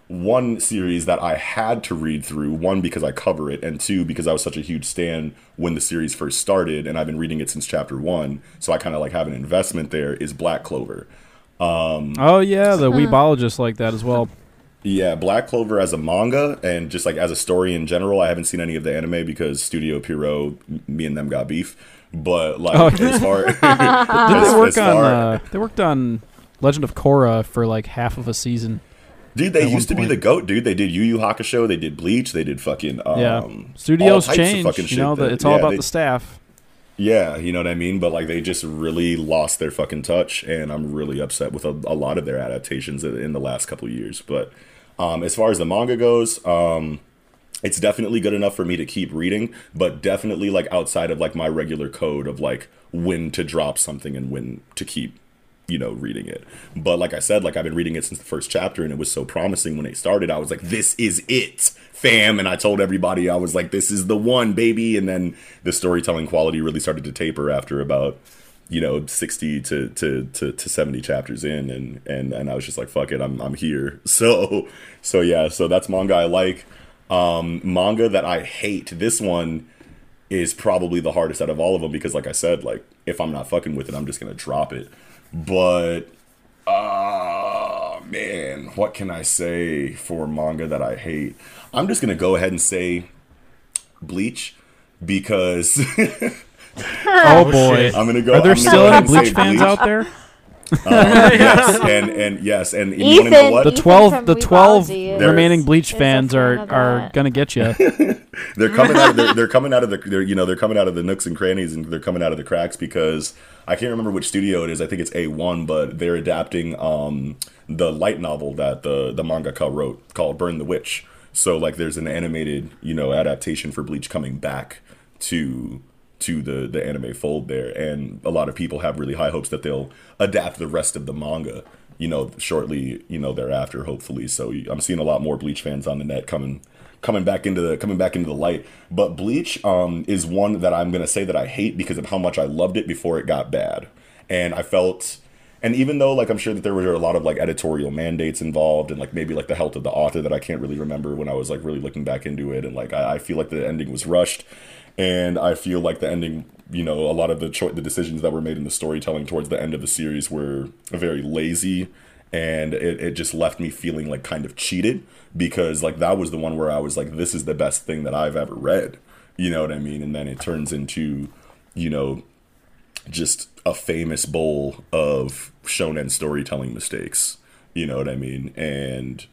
one series that I had to read through, one because I cover it, and two because I was such a huge stan when the series first started, and I've been reading it since chapter one, so I kind of like have an investment there. Is Black Clover? Oh yeah, the weebologist like that as well. Yeah, Black Clover as a manga and just like as a story in general. I haven't seen any of the anime because Studio Pierrot, me and them got beef. But like Oh. as far Did as, they work as on? far- Uh, they worked on Legend of Korra for like half of a season. Dude, they used to one be the goat, dude. They did Yu Yu Hakusho, they did Bleach, they did fucking um, yeah, studios change. You know, that- it's all yeah, about they- the staff. Yeah, you know what I mean? But like they just really lost their fucking touch and I'm really upset with a, a lot of their adaptations in the last couple years. But um as far as the manga goes, um it's definitely good enough for me to keep reading, but definitely like outside of like my regular code of like when to drop something and when to keep you know reading it. But like i said like i've been reading it since the first chapter and it was so promising when it started. I was like this is it fam. And i told everybody i was like this is the one baby. And then the storytelling quality really started to taper after about you know 60 to to to, to 70 chapters in and and and i was just like fuck it i'm i'm here. So so yeah so that's manga i like. Um manga that i hate this one is probably the hardest out of all of them because like I said, like if I'm not fucking with it, I'm just gonna drop it. But uh man, what can I say for manga that I hate? I'm just gonna go ahead and say Bleach because Oh boy, I'm gonna go. are there I'm still any and say Bleach fans out there? yes, and and yes, and you wanna know Ethan, what? The Ethan twelve, the twelve There- remaining Bleach fans are are gonna get you. they're coming out of they're, they're coming out of the they're, you know they're coming out of the nooks and crannies and they're coming out of the cracks because I can't remember which studio it is. I think it's A1, but they're adapting um the light novel that the the mangaka wrote called Burn the Witch. So like there's an animated, you know, adaptation for Bleach coming back to to the the anime fold there and a lot of people have really high hopes that they'll adapt the rest of the manga you know, shortly, you know, thereafter, hopefully. So I'm seeing a lot more Bleach fans on the net coming coming back into the coming back into the light. But Bleach um, is one that I'm gonna say that I hate because of how much I loved it before it got bad, and I felt. And even though, like, I'm sure that there were a lot of like editorial mandates involved, and like maybe like the health of the author that I can't really remember when I was like really looking back into it, and like I, I feel like the ending was rushed, and I feel like the ending, you know, a lot of the cho- the decisions that were made in the storytelling towards the end of the series were very lazy, and it, it just left me feeling like kind of cheated because like that was the one where I was like, this is the best thing that I've ever read, you know what I mean? And then it turns into, you know, just a famous bowl of shonen storytelling mistakes. You know what I mean? And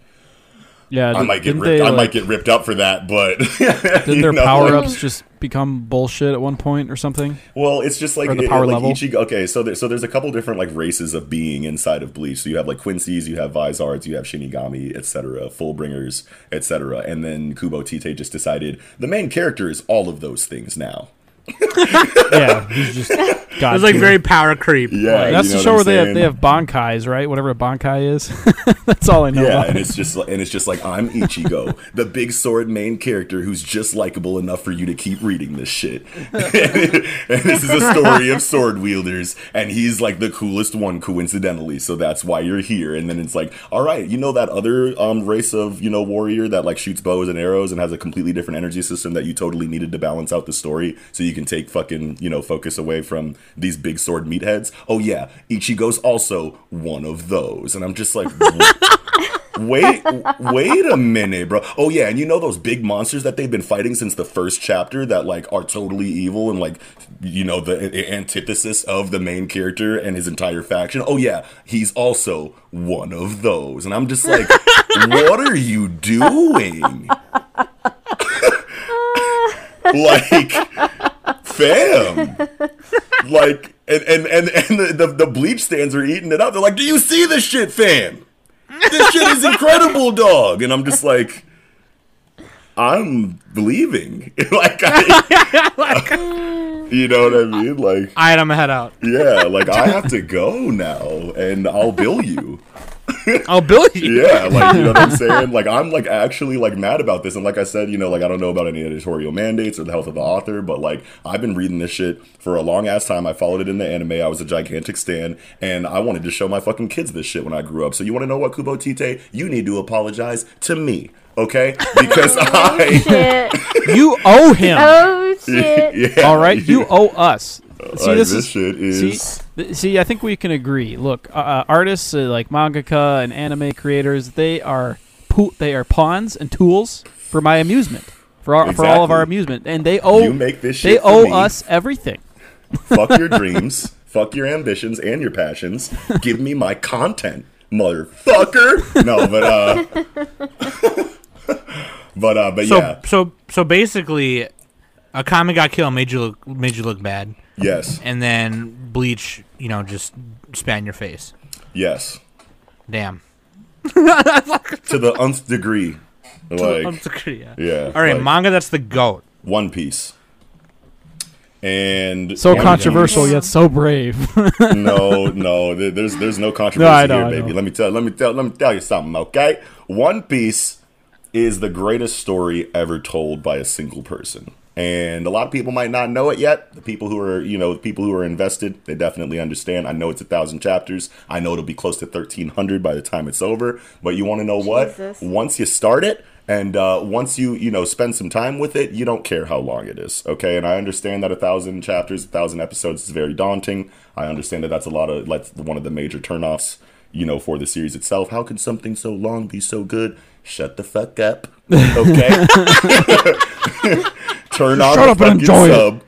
Yeah, I might get ripped. they, I like- might get ripped up for that, but Didn't you their know, power like- ups just become bullshit at one point or something? Well, it's just like Or the it- power like level? Ichigo. Okay, so there, so there's a couple different like races of being inside of Bleach. So you have like Quincy's, you have Vizards, you have Shinigami, etc., Fullbringers, etc. And then Kubo Tite just decided the main character is all of those things now. Yeah, he's just God. It was like very power creep. Yeah, That's you know the show where they have saying? they have bankais, right? Whatever a bankai is. That's all I know. Yeah, about and it's just like, and it's just like I'm Ichigo, the big sword main character who's just likable enough for you to keep reading this shit. and this is a story of sword wielders, and he's like the coolest one coincidentally, so that's why you're here. And then it's like, all right, you know that other um race of you know warrior that like shoots bows and arrows and has a completely different energy system that you totally needed to balance out the story, so you can take fucking you know focus away from these big sword meatheads. Oh yeah, Ichigo's also one of those, and I'm just like. wait wait a minute bro oh yeah and you know those big monsters that they've been fighting since the first chapter that like are totally evil and like you know the a- antithesis of the main character and his entire faction oh yeah he's also one of those and i'm just like what are you doing like fam like and and and, and the, the, the bleach stands are eating it up they're like do you see this shit fam this shit is incredible, dog. And I'm just like, I'm believing. like, I, you know what I mean? Like, I'm gonna head out. yeah, like I have to go now, and I'll bill you. I'll bill you. Yeah, like you know what I'm saying? Like I'm like actually like mad about this. And like I said, you know, like I don't know about any editorial mandates or the health of the author, but like I've been reading this shit for a long ass time. I followed it in the anime. I was a gigantic stan, and I wanted to show my fucking kids this shit when I grew up. So you want to know what Kubo Tite? You need to apologize to me, okay? Because oh, I Shit. You owe him. Oh shit. yeah, All right, you owe us. Uh, see, Like, this, this is shit is- See, th- see, I think we can agree. Look, uh, uh, artists uh, like mangaka and anime creators, they are pu- they are pawns and tools for my amusement, for our, for all of our amusement, and they owe You make this they shit for owe me. us everything. fuck your dreams, fuck your ambitions and your passions. Give me my content, motherfucker. No, but uh, but uh, but So yeah, so so basically, Akame ga Kill made you look made you look bad, yes, and then Bleach, you know, just span your face. yes, Damn. to the nth degree. Like, I'm sorry, yeah. yeah. All right, like, manga. That's the goat. One Piece. And So One controversial Piece- yet so brave. no, no, there's there's no controversy I know, here, baby. Let me tell let me tell let me tell you something, okay? One Piece is the greatest story ever told by a single person. And a lot of people might not know it yet. The people who are, you know, the people who are invested, they definitely understand. I know it's a thousand chapters. I know it'll be close to thirteen hundred by the time it's over. But you want to know what? Jesus. Once you start it, and uh, once you you know spend some time with it, you don't care how long it is. Okay, and I understand that a thousand chapters, a thousand episodes is very daunting. I understand that that's a lot of that's one of the major turnoffs. You know, for the series itself. How can something so long be so good? Shut the fuck up. Okay. Turn on Shut the fucking enjoy it. sub.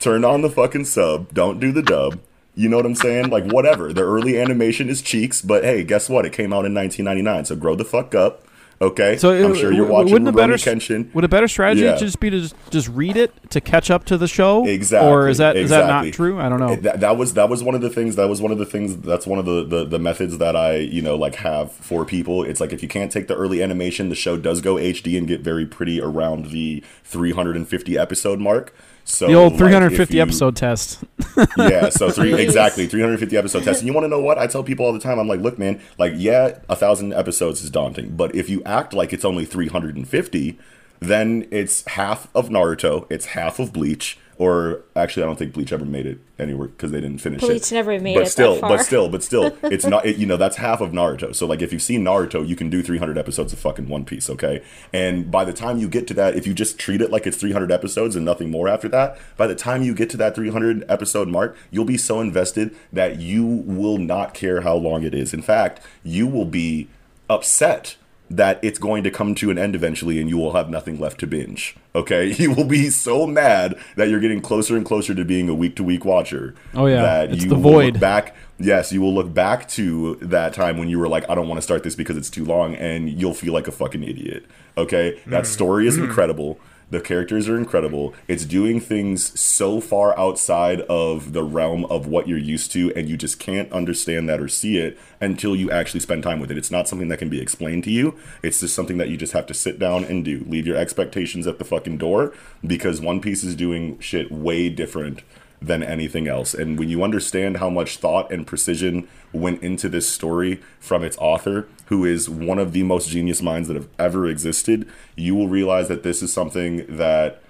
Turn on the fucking sub. Don't do the dub. You know what I'm saying? Like whatever. The early animation is cheeks, but hey, guess what? It came out in 1999, so grow the fuck up. Okay. So I'm sure you're watching wouldn't a better Kenshin. Would a better strategy Yeah. just be to just, just read it to catch up to the show? Exactly. Or is that is that exactly. not true? I don't know. That, that was that was one of the things. That was one of the things. That's one of the, the the methods that I you know like have for people. It's like if you can't take the early animation, the show does go HD and get very pretty around the 350 episode mark. So the old like, 350 you- episode test. yeah, so three exactly 350 episode test. And you want to know what? I tell people all the time. I'm like, look, man, like yeah, a thousand episodes is daunting, but if you act like it's only 350, then it's half of Naruto, it's half of Bleach, or actually, I don't think Bleach ever made it anywhere because they didn't finish it. Bleach never made but it that still, but still, but still, it's not. It, you know, that's half of Naruto. So like, if you've seen Naruto, you can do 300 episodes of fucking One Piece, okay? And by the time you get to that, if you just treat it like it's 300 episodes and nothing more after that, by the time you get to that 300 episode mark, you'll be so invested that you will not care how long it is. In fact, you will be upset that it's going to come to an end eventually and you will have nothing left to binge. Okay? You will be so mad that you're getting closer and closer to being a week to week watcher. Oh, yeah. That It's you the will void. look back yes, you will look back to that time when you were like, I don't want to start this because it's too long, and you'll feel like a fucking idiot. Okay? That mm-hmm. story is mm-hmm. incredible. The characters are incredible. It's doing things so far outside of the realm of what you're used to, and you just can't understand that or see it until you actually spend time with it. It's not something that can be explained to you. It's just something that you just have to sit down and do. Leave your expectations at the fucking door because One Piece is doing shit way different than anything else. And when you understand how much thought and precision went into this story from its author, who is one of the most genius minds that have ever existed, you will realize that this is something that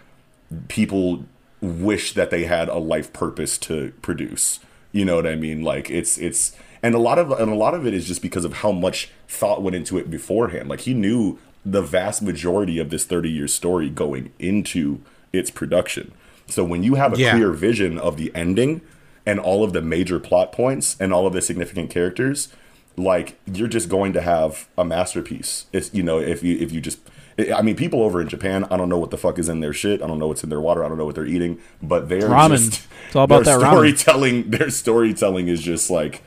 people wish that they had a life purpose to produce. You know what I mean? Like it's it's and a lot of and a lot of it is just because of how much thought went into it beforehand. Like he knew the vast majority of this 30 year story going into its production. So when you have a Yeah. clear vision of the ending and all of the major plot points and all of the significant characters, like you're just going to have a masterpiece. It's you know if you if you just I mean people over in Japan, I don't know what the fuck is in their shit. I don't know what's in their water. I don't know what they're eating, but they're Ramen. just It's all about their that ramen. storytelling. Their storytelling is just like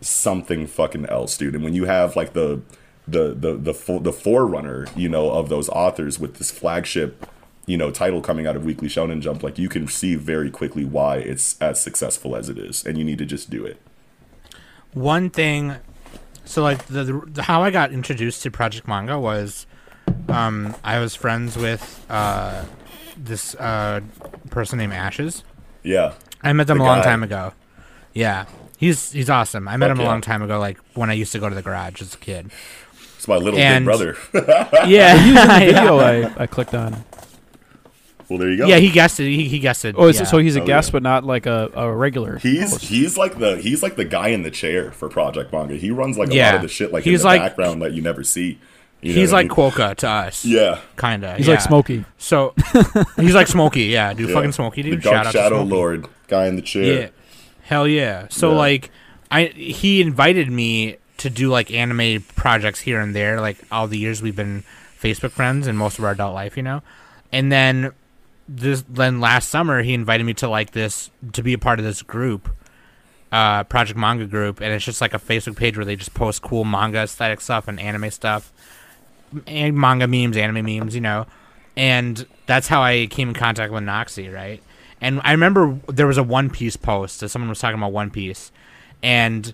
something fucking else, dude. And when you have like the the the the fo- the forerunner, you know, of those authors with this flagship, you know, title coming out of Weekly Shonen Jump, like you can see very quickly why it's as successful as it is, and you need to just do it. One thing, so like the, the how I got introduced to Project Manga was, um, I was friends with uh, this uh, person named Ashes. Yeah, I met them The a long guy. time ago. Yeah, he's he's awesome. I met Fuck him a yeah. long time ago, like when I used to go to the garage as a kid. it's my little And- big brother. Yeah, Video I, I clicked on. Well, there you go. yeah, he guessed it. He, he guessed it. Oh, yeah. it, so he's a Oh, guest, yeah. but not like a, a regular. He's host. he's like the he's like the guy in the chair for Project Manga. He runs like a lot of the shit like He's in the like- background that you never see. You know He's what I like mean? Quokka to us. yeah. kinda. He's yeah. like Smokey. So he's like Smokey. Yeah, dude, yeah. fucking Smokey, dude. The Dark Shout out Shadow to Lord guy in the chair. Yeah. Hell yeah. So Yeah. like I he invited me to do like anime projects here and there, like all the years we've been Facebook friends and most of our adult life, you know? And then this then last summer he invited me to like this to be a part of this group. Uh, Project Manga group, and it's just like a Facebook page where they just post cool manga aesthetic stuff and anime stuff, and manga memes, anime memes, you know. And that's how I came in contact with Noxy, right? And I remember there was a One Piece post that someone was talking about One Piece, and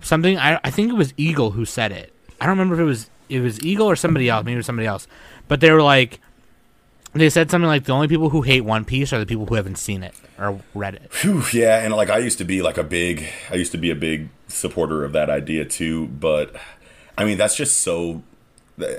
something I I think it was Eagle who said it. I don't remember if it was it was Eagle or somebody else. Maybe it was somebody else. But they were like, they said something like the only people who hate One Piece are the people who haven't seen it or read it. Phew, yeah, and like I used to be like a big, I used to be a big supporter of that idea too. But I mean, that's just so.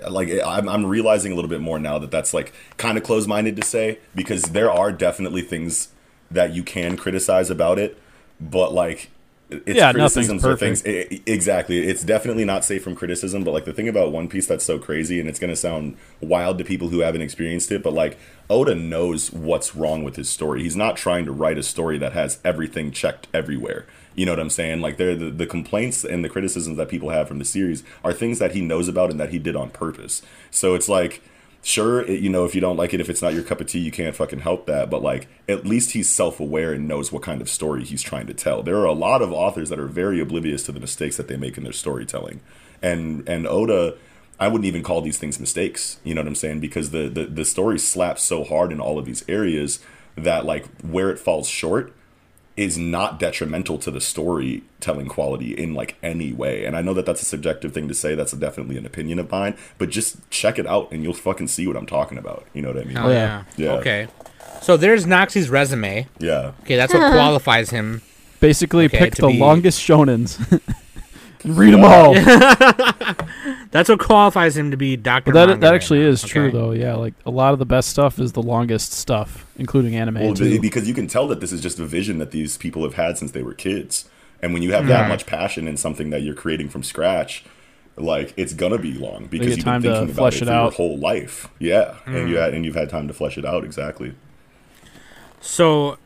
Like I'm, I'm realizing a little bit more now that that's like kind of close-minded to say because there are definitely things that you can criticize about it, but like it's Yeah, criticisms or things. i- i- exactly, it's definitely not safe from criticism. But like the thing about One Piece that's so crazy, and it's gonna sound wild to people who haven't experienced it, but like Oda knows what's wrong with his story. He's not trying to write a story that has everything checked everywhere. You know what I'm saying? Like they're the, the complaints and the criticisms that people have from the series are things that he knows about and that he did on purpose. So it's like sure, it, you know, if you don't like it, if it's not your cup of tea, you can't fucking help that. But like, at least he's self-aware and knows what kind of story he's trying to tell. There are a lot of authors that are very oblivious to the mistakes that they make in their storytelling, and and Oda. I wouldn't even call these things mistakes. You know what I'm saying? Because the the, the story slaps so hard in all of these areas that like where it falls short is not detrimental to the storytelling quality in like any way. And I know that that's a subjective thing to say. That's definitely an opinion of mine. But just check it out, and you'll fucking see what I'm talking about. You know what I mean? Oh, yeah. yeah. Yeah. Okay. So there's Noxy's resume. Yeah. Okay, that's what qualifies him. Basically, Okay, pick the be- longest shonens. and read them all. That's what qualifies him to be Doctor. But that that actually is true though. Yeah, like a lot of the best stuff is the longest stuff, including anime Well, too. because you can tell that this is just a vision that these people have had since they were kids. And when you have Mm. that much passion in something that you're creating from scratch, like it's gonna be long because you've time been thinking about flesh it it for out. your whole life. Yeah, and Mm. you had, and you've had time to flesh it out exactly. So,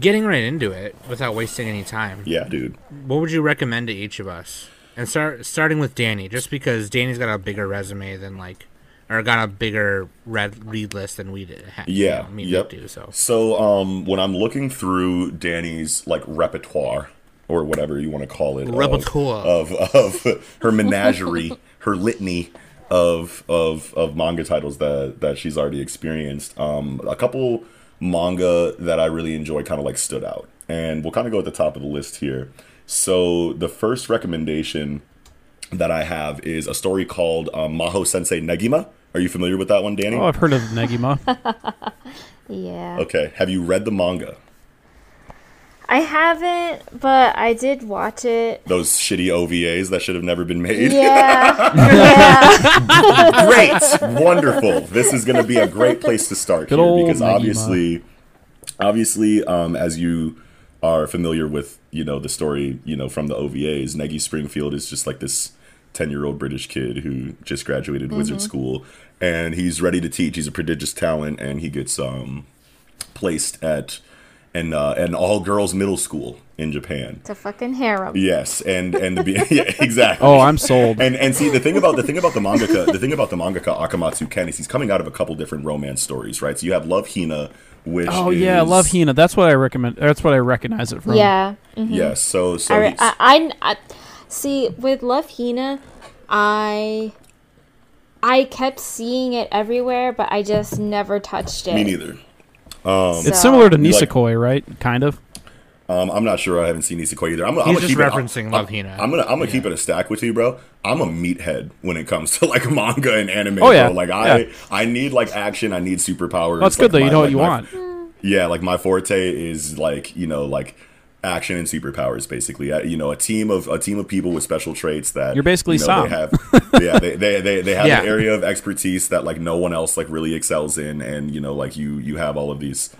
getting right into it without wasting any time. Yeah, dude. What would you recommend to each of us? And start starting with Danny, just because Danny's got a bigger resume than like, or got a bigger read read list than we did. ha- you Yeah, know, me yep. do so. So, um, when I'm looking through Danny's like repertoire or whatever you want to call it, of- Repertoire. of of, her menagerie, her litany of of of manga titles that that she's already experienced. Um, a couple manga that I really enjoy kind of like stood out, and we'll kind of go at the top of the list here. So, the first recommendation that I have is a story called um, Maho Sensei Negima. Are you familiar with that one, Danny? oh, I've heard of Negima. Yeah. Okay. Have you read the manga? I haven't, but I did watch it. Those shitty OVAs that should have never been made. Yeah. yeah. great, wonderful. This is going to be a great place to start Good here because Negima. obviously, obviously, um, as you are familiar with, you know, the story, you know, from the OVAs, Negi Springfield is just like this ten-year-old British kid who just graduated wizard school, and he's ready to teach. He's a prodigious talent, and he gets um, placed at an uh, an all-girls middle school in Japan. It's a fucking harem. Yes, and and the be- yeah, exactly. Oh, I'm sold. And and see the thing about the thing about the mangaka the thing about the mangaka Akamatsu Ken is he's coming out of a couple different romance stories, right? So you have Love Hina, which Oh yeah, Love Hina. That's what I recommend. That's what I recognize it from. Yeah. Yes, so so I, re- I, I, I see with Love Hina, I I kept seeing it everywhere, but I just never touched it. me neither. It's So- similar to You like- Nisekoi, right? Kind of. Um, I'm not sure. I haven't seen Nisekoi either. I'm, gonna- I'm gonna just keep it- referencing I'm, Love I'm- I'm gonna I'm gonna keep it a stack with you, bro. I'm a meathead when it comes to like manga and anime. Oh, yeah. bro. like I Yeah. I need like action. I need superpowers. That's like, good though. You my- know what like, you my- want. Yeah, like my forte is like you know like action and superpowers basically. Uh, you know, a team of a team of people with special traits that You're basically you know, they have. yeah, they they they, they have Yeah. an area of expertise that like no one else like really excels in, and you know like you you have all of these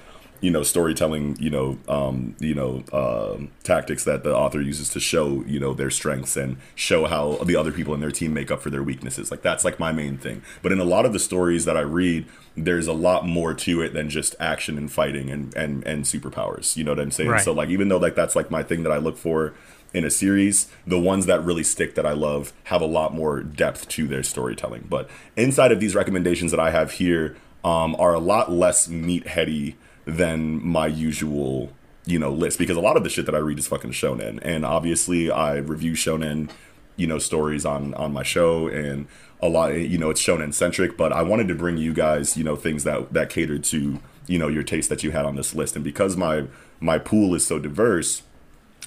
you know storytelling you know um you know um tactics that the author uses to show you know their strengths and show how the other people in their team make up for their weaknesses. Like that's like my main thing. But in a lot of the stories that i read there's a lot more to it than just action and fighting and and and superpowers. You know what i'm saying? Right. so like even though like that's like my thing that i look for in a series the ones that really stick that i love have a lot more depth to their storytelling. But inside of these recommendations that i have here um, are a lot less meatheady than my usual you know list because a lot of the shit that I read is fucking shonen. And obviously I review shonen you know stories on on my show and a lot you know it's shonen centric but I wanted to bring you guys you know things that that catered to you know your taste that you had on this list. And because my my pool is so diverse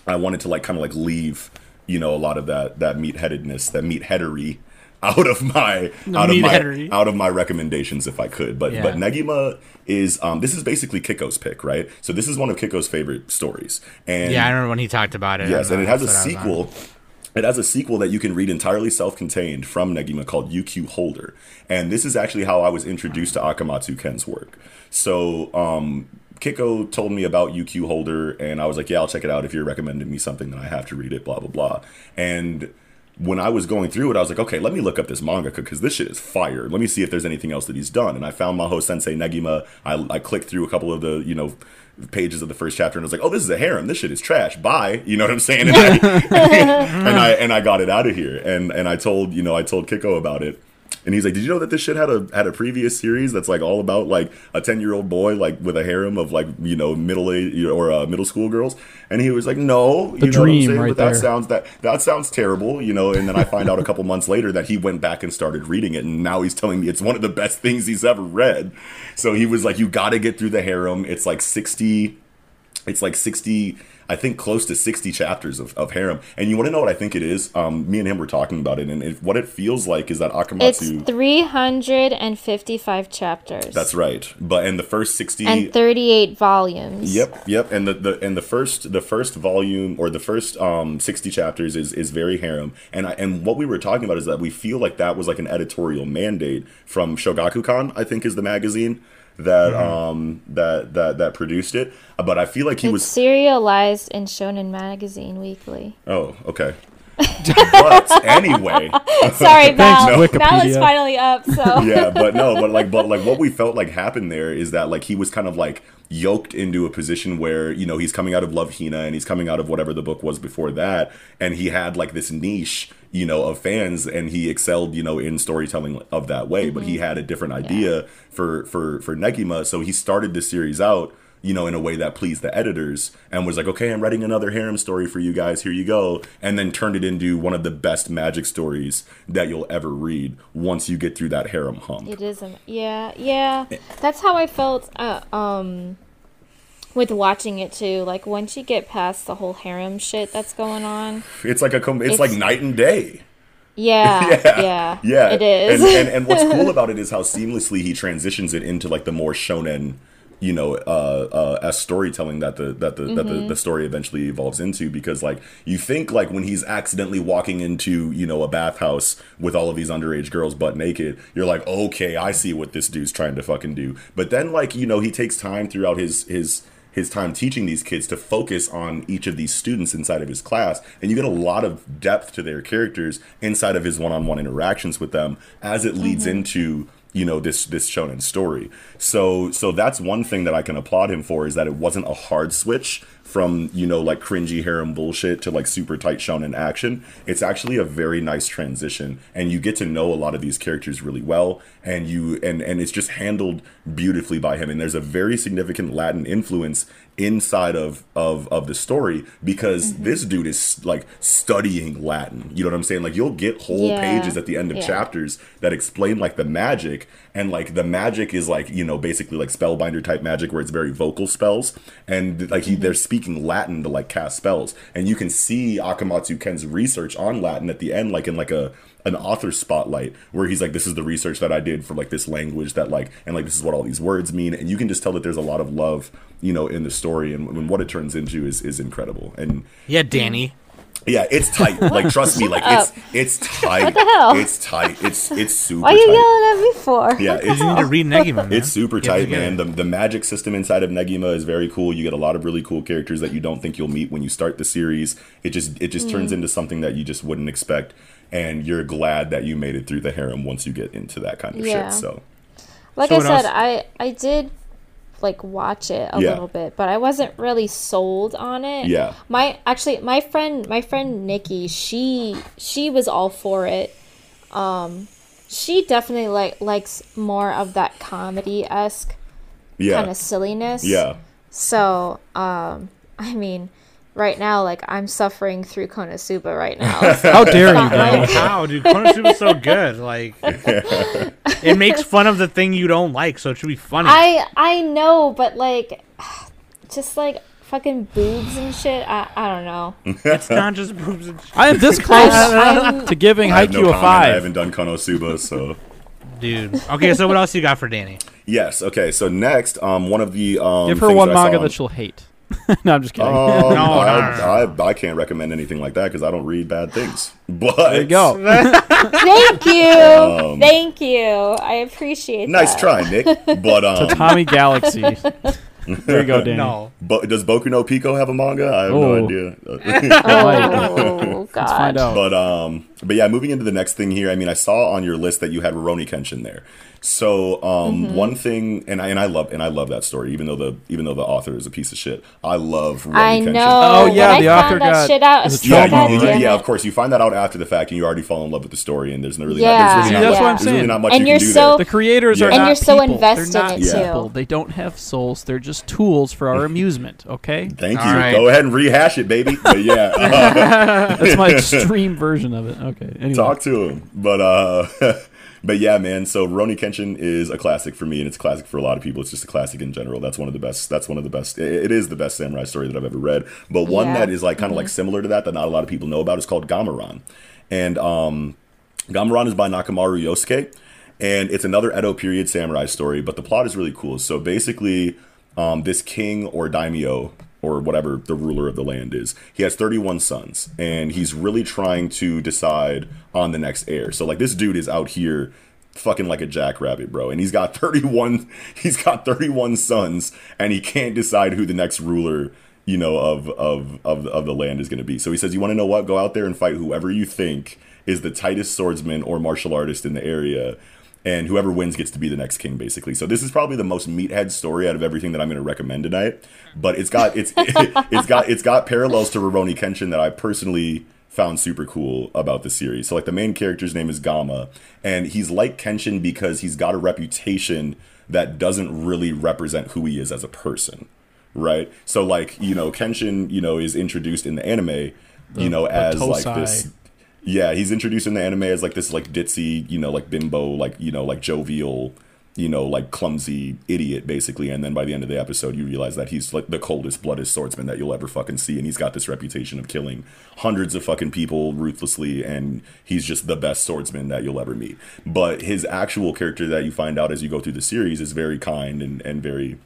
I wanted to like kind of like leave you know a lot of that that meatheadedness that meatheadery out of my out of my meatheadery. out of my recommendations if I could. But Yeah. but Negima is um this is basically Kiko's pick, right? So this is one of Kiko's favorite stories. And Yeah, I remember when he talked about it. Yes, and it has a episode I was on. sequel. It has a sequel that you can read entirely self-contained from Negima called UQ Holder, and this is actually how I was introduced to Akamatsu Ken's work. So, um, Kiko told me about UQ Holder, and I was like, "Yeah, I'll check it out. If you're recommending me something, that I have to read it." Blah blah blah. And when I was going through it, I was like, okay, let me look up this mangaka because this shit is fire. Let me see if there's anything else that he's done. And I found Maho Sensei Negima. I, I clicked through a couple of the, you know, pages of the first chapter and I was like, oh, this is a harem. This shit is trash. Bye. You know what I'm saying? And I, and I, and I got it out of here. And, and I told, you know, I told Kiko about it. And he's like, "Did you know that this shit had a had a previous series that's like all about like a ten year old boy like with a harem of like you know middle age or uh, middle school girls?" And he was like, "No, The you know what I'm saying? right but that there. sounds that that sounds terrible, you know." And then I find out a couple months later that he went back and started reading it, and now he's telling me it's one of the best things he's ever read. So he was like, "You got to get through the harem. It's like sixty it's like 60 i think close to 60 chapters of, of harem and you want to know what i think it is um, me and him were talking about it and it, what it feels like is that Akamatsu. It's 355 chapters. that's right but in the first 60 And 38 volumes. Yep, yep. And the, the and the first the first volume or the first um sixty chapters is is very harem. And I, and what we were talking about is that we feel like that was like an editorial mandate from Shogakukan, I think is the magazine that um that that that produced it. Uh, But I feel like he It's was serialized in Shonen Magazine Weekly. oh okay. but anyway, Sorry, Val. Val is finally up, so. yeah, but no, but like, but like, what we felt like happened there is that like he was kind of like yoked into a position where you know he's coming out of Love Hina and he's coming out of whatever the book was before that, and he had like this niche, you know, of fans, and he excelled, you know, in storytelling of that way. But he mm-hmm. had a different idea for for for Negima, so he started the series out you know, in a way that pleased the editors and was like, okay, I'm writing another harem story for you guys. Here you go. And then turned it into one of the best magic stories that you'll ever read once you get through that harem hump. It is. Yeah, yeah. That's how I felt. Uh, um, with watching it too. Like once you get past the whole harem shit that's going on. It's like a, com- it's, It's- like night and day. Yeah, yeah, yeah. It is. And, and, and what's cool about it is how seamlessly he transitions it into like the more shonen, you know, uh, uh, as storytelling that the that the that Mm-hmm. the, the story eventually evolves into. Because like you think like when he's accidentally walking into you know a bathhouse with all of these underage girls butt naked, you're like, okay, I see what this dude's trying to fucking do. But then like you know he takes time throughout his his his time teaching these kids to focus on each of these students inside of his class and you get a lot of depth to their characters inside of his one-on-one interactions with them as it leads into you know this this shonen story. So so that's one thing that i can applaud him for is that it wasn't a hard switch from you know like cringy harem bullshit to like super tight shonen action it's actually a very nice transition. And you get to know a lot of these characters really well and you and and it's just handled beautifully by him. And there's a very significant latin influence inside of of of the story because mm-hmm. this dude is like studying latin. You know what i'm saying? Like you'll get whole Yeah. pages at the end of Yeah. chapters that explain like the magic and like the magic is like you know basically like spellbinder type magic where it's very vocal spells. And like he, mm-hmm. they're speaking latin to like cast spells. And you can see akamatsu ken's research on latin at the end like in like a an author spotlight where he's like this is the research that i did for like this language that like and like this is what all these words mean. And you can just tell that there's a lot of love you know in the story. And, and what it turns into is is incredible. And Yeah, Danny. Yeah it's tight like trust me like it's it's tight the hell? it's tight it's it's super Why are you tight yelling at me for? yeah, You it's, need to read Negima, man. it's super You have to tight, get man. The, the magic system inside of Negima is very cool. You get a lot of really cool characters that you don't think you'll meet when you start the series. It just it just Mm. turns into something that you just wouldn't expect, and you're glad that you made it through the harem once you get into that kind of Yeah. shit. So Like So I said, else? I I did like watch it a Yeah. little bit, but I wasn't really sold on it. Yeah. My actually my friend my friend Nikki, she she was all for it. Um she definitely like likes more of that comedy esque yeah, kind of silliness. yeah, So, um I mean, right now like I'm suffering through Konosuba right now. so How dare it's you, not Val? like- Wow, dude, Konosuba's so good. Like, it makes fun of the thing you don't like, so it should be funny. I I know, but like, just like fucking boobs and shit. I I don't know. it's not just boobs and shit. I am this close I'm- to giving I have no a comment. I haven't done Konosuba, so Dude. Okay, so what else you got for Danny? yes. Okay, so next, um, one of the um, Give her one manga on- that she'll hate. no, I'm just kidding. Um, No, no, I, no, no. I, I can't recommend anything like that because I don't read bad things. But there you go. Thank you, thank you. I appreciate. Um, Nice that. try, Nick. But um, Tommy Galaxy. There you go, Danny. No. Bo- does Boku no Pico have a manga? I have Oh. no idea. Oh Let's find God. out. but um, but yeah, moving into the next thing here. I mean, I saw on your list that you had Rurouni Kenshin there. So um, Mm-hmm. one thing, and I and I love and I love that story, even though the even though the author is a piece of shit. I love. Rurouni I Kenshin. know. Oh, yeah, when the I author found that got- shit out. is Yeah, God you, you- damn yeah, of course. You find that out after the fact, and you already fall in love with the story, and there's no really, Yeah. not, there's See, really, that's not, what I'm there's really saying. not much And you you're can do so- there. The creators Yeah. are And not you're so people. invested They're not in it, too. people. They don't have souls. They're just tools for our amusement. Okay, Thank All you. right. Go ahead and rehash it, baby. But yeah, uh, that's my extreme version of it. Okay, anyway. talk to him. But uh, but yeah, man. So Rurouni Kenshin is a classic for me, and it's a classic for a lot of people. It's just a classic in general. That's one of the best. That's one of the best. It, it is the best samurai story that I've ever read. But one Yeah. that is like kind of like similar to that that not a lot of people know about is called Gamaran, and um, Gamaran is by Nakamaru Yosuke, and it's another Edo period samurai story. But the plot is really cool. So basically, um, this king or daimyo or whatever the ruler of the land is, he has 31 sons, and he's really trying to decide on the next heir. So like this dude is out here fucking like a jackrabbit, bro. And he's got 31 he's got 31 sons and he can't decide who the next ruler, you know, of of of, of the land is going to be. So he says, "You want to know what? Go out there and fight whoever you think is the tightest swordsman or martial artist in the area." And whoever wins gets to be the next king, basically. So this is probably the most meathead story out of everything that I'm going to recommend tonight. But it's got it's it's got it's got parallels to Rurouni Kenshin that I personally found super cool about the series. So like the main character's name is Gama, and he's like Kenshin because he's got a reputation that doesn't really represent who he is as a person. Right? So like, you know, Kenshin, you know, is introduced in the anime, you know, as like this yeah, he's introduced in the anime as like this like ditzy, you know, like bimbo, like, you know, like jovial, you know, like clumsy idiot basically. And then by the end of the episode you realize that he's like the coldest blooded swordsman that you'll ever fucking see and he's got this reputation of killing hundreds of fucking people ruthlessly and he's just the best swordsman that you'll ever meet. But his actual character that you find out as you go through the series is very kind and, and very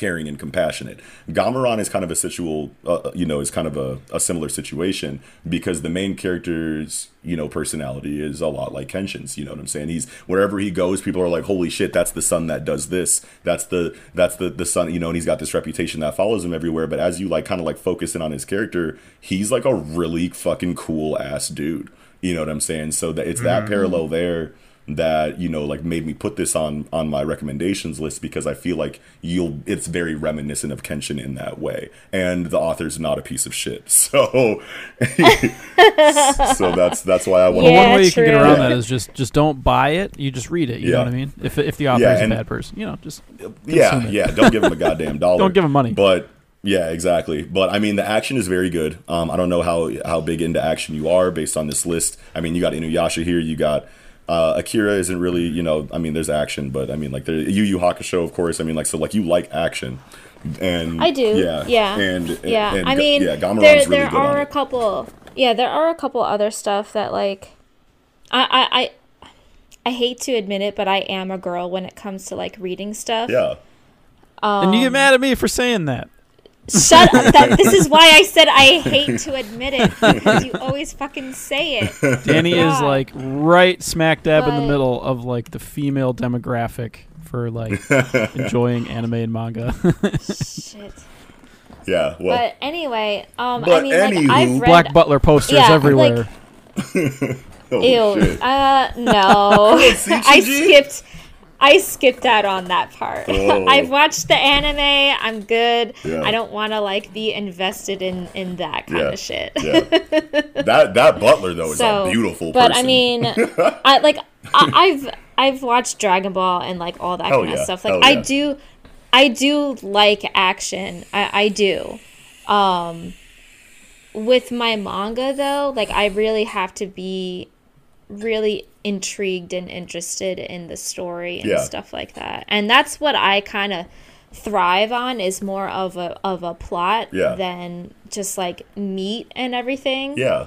caring and compassionate. Gamaran is kind of a situal, uh, you know, is kind of a, a similar situation because the main character's, you know, personality is a lot like Kenshin's. You know what I'm saying? He's wherever he goes, people are like, "Holy shit, that's the son that does this. That's the that's the the son." You know, and he's got this reputation that follows him everywhere. But as you like, kind of like focus in on his character, he's like a really fucking cool ass dude. You know what I'm saying? So that it's that parallel there that you know like made me put this on on my recommendations list because I feel like you'll it's very reminiscent of Kenshin in that way and the author's not a piece of shit so so that's that's why I want Well, Yeah, one way you can get around Yeah. that is just just don't buy it. You just read it. You know what I mean? If if the author Yeah, is a bad person, you know, just yeah it. yeah don't give him a goddamn dollar Don't give him money. but yeah exactly but I mean the action is very good um I don't know how how big into action you are based on this list I mean you got Inuyasha here you got uh, Akira isn't really, you know, I mean, there's action, but I mean, like, there, Yu Yu Hakusho, of course. I mean, like, so, like, you like action, and I do. yeah, Yeah. and yeah. and, I mean, yeah, Gamaran's there really there good on are a it. couple. Yeah, there are a couple other stuff that like, I I I, I hate to admit it, but I am a girl when it comes to like reading stuff. Yeah, and you get mad at me for saying that. Shut up. That, this is why I said I hate to admit it because you always fucking say it. Danny is like right smack dab in the middle of like the female demographic for like enjoying anime and manga. Shit. yeah. Well, But anyway, um, I But mean, like I've read. Black Butler posters Yeah, everywhere. oh, Ew. shit. Uh, no. I Gigi? skipped. I skipped out on that part. Oh. I've watched the anime. I'm good. Yeah. I don't want to like be invested in in that kind Yeah. of shit. yeah. that that Butler though is So, a beautiful but person. I mean, I like I, I've I've watched Dragon Ball and like all that Hell kind yeah. of stuff. Like Hell I yeah. do, I do like action. I, I do. Um, with my manga though, like I really have to be really intrigued and interested in the story and Yeah. stuff like that. And that's what I kind of thrive on is more of a of a plot Yeah. than just like meat and everything. yeah.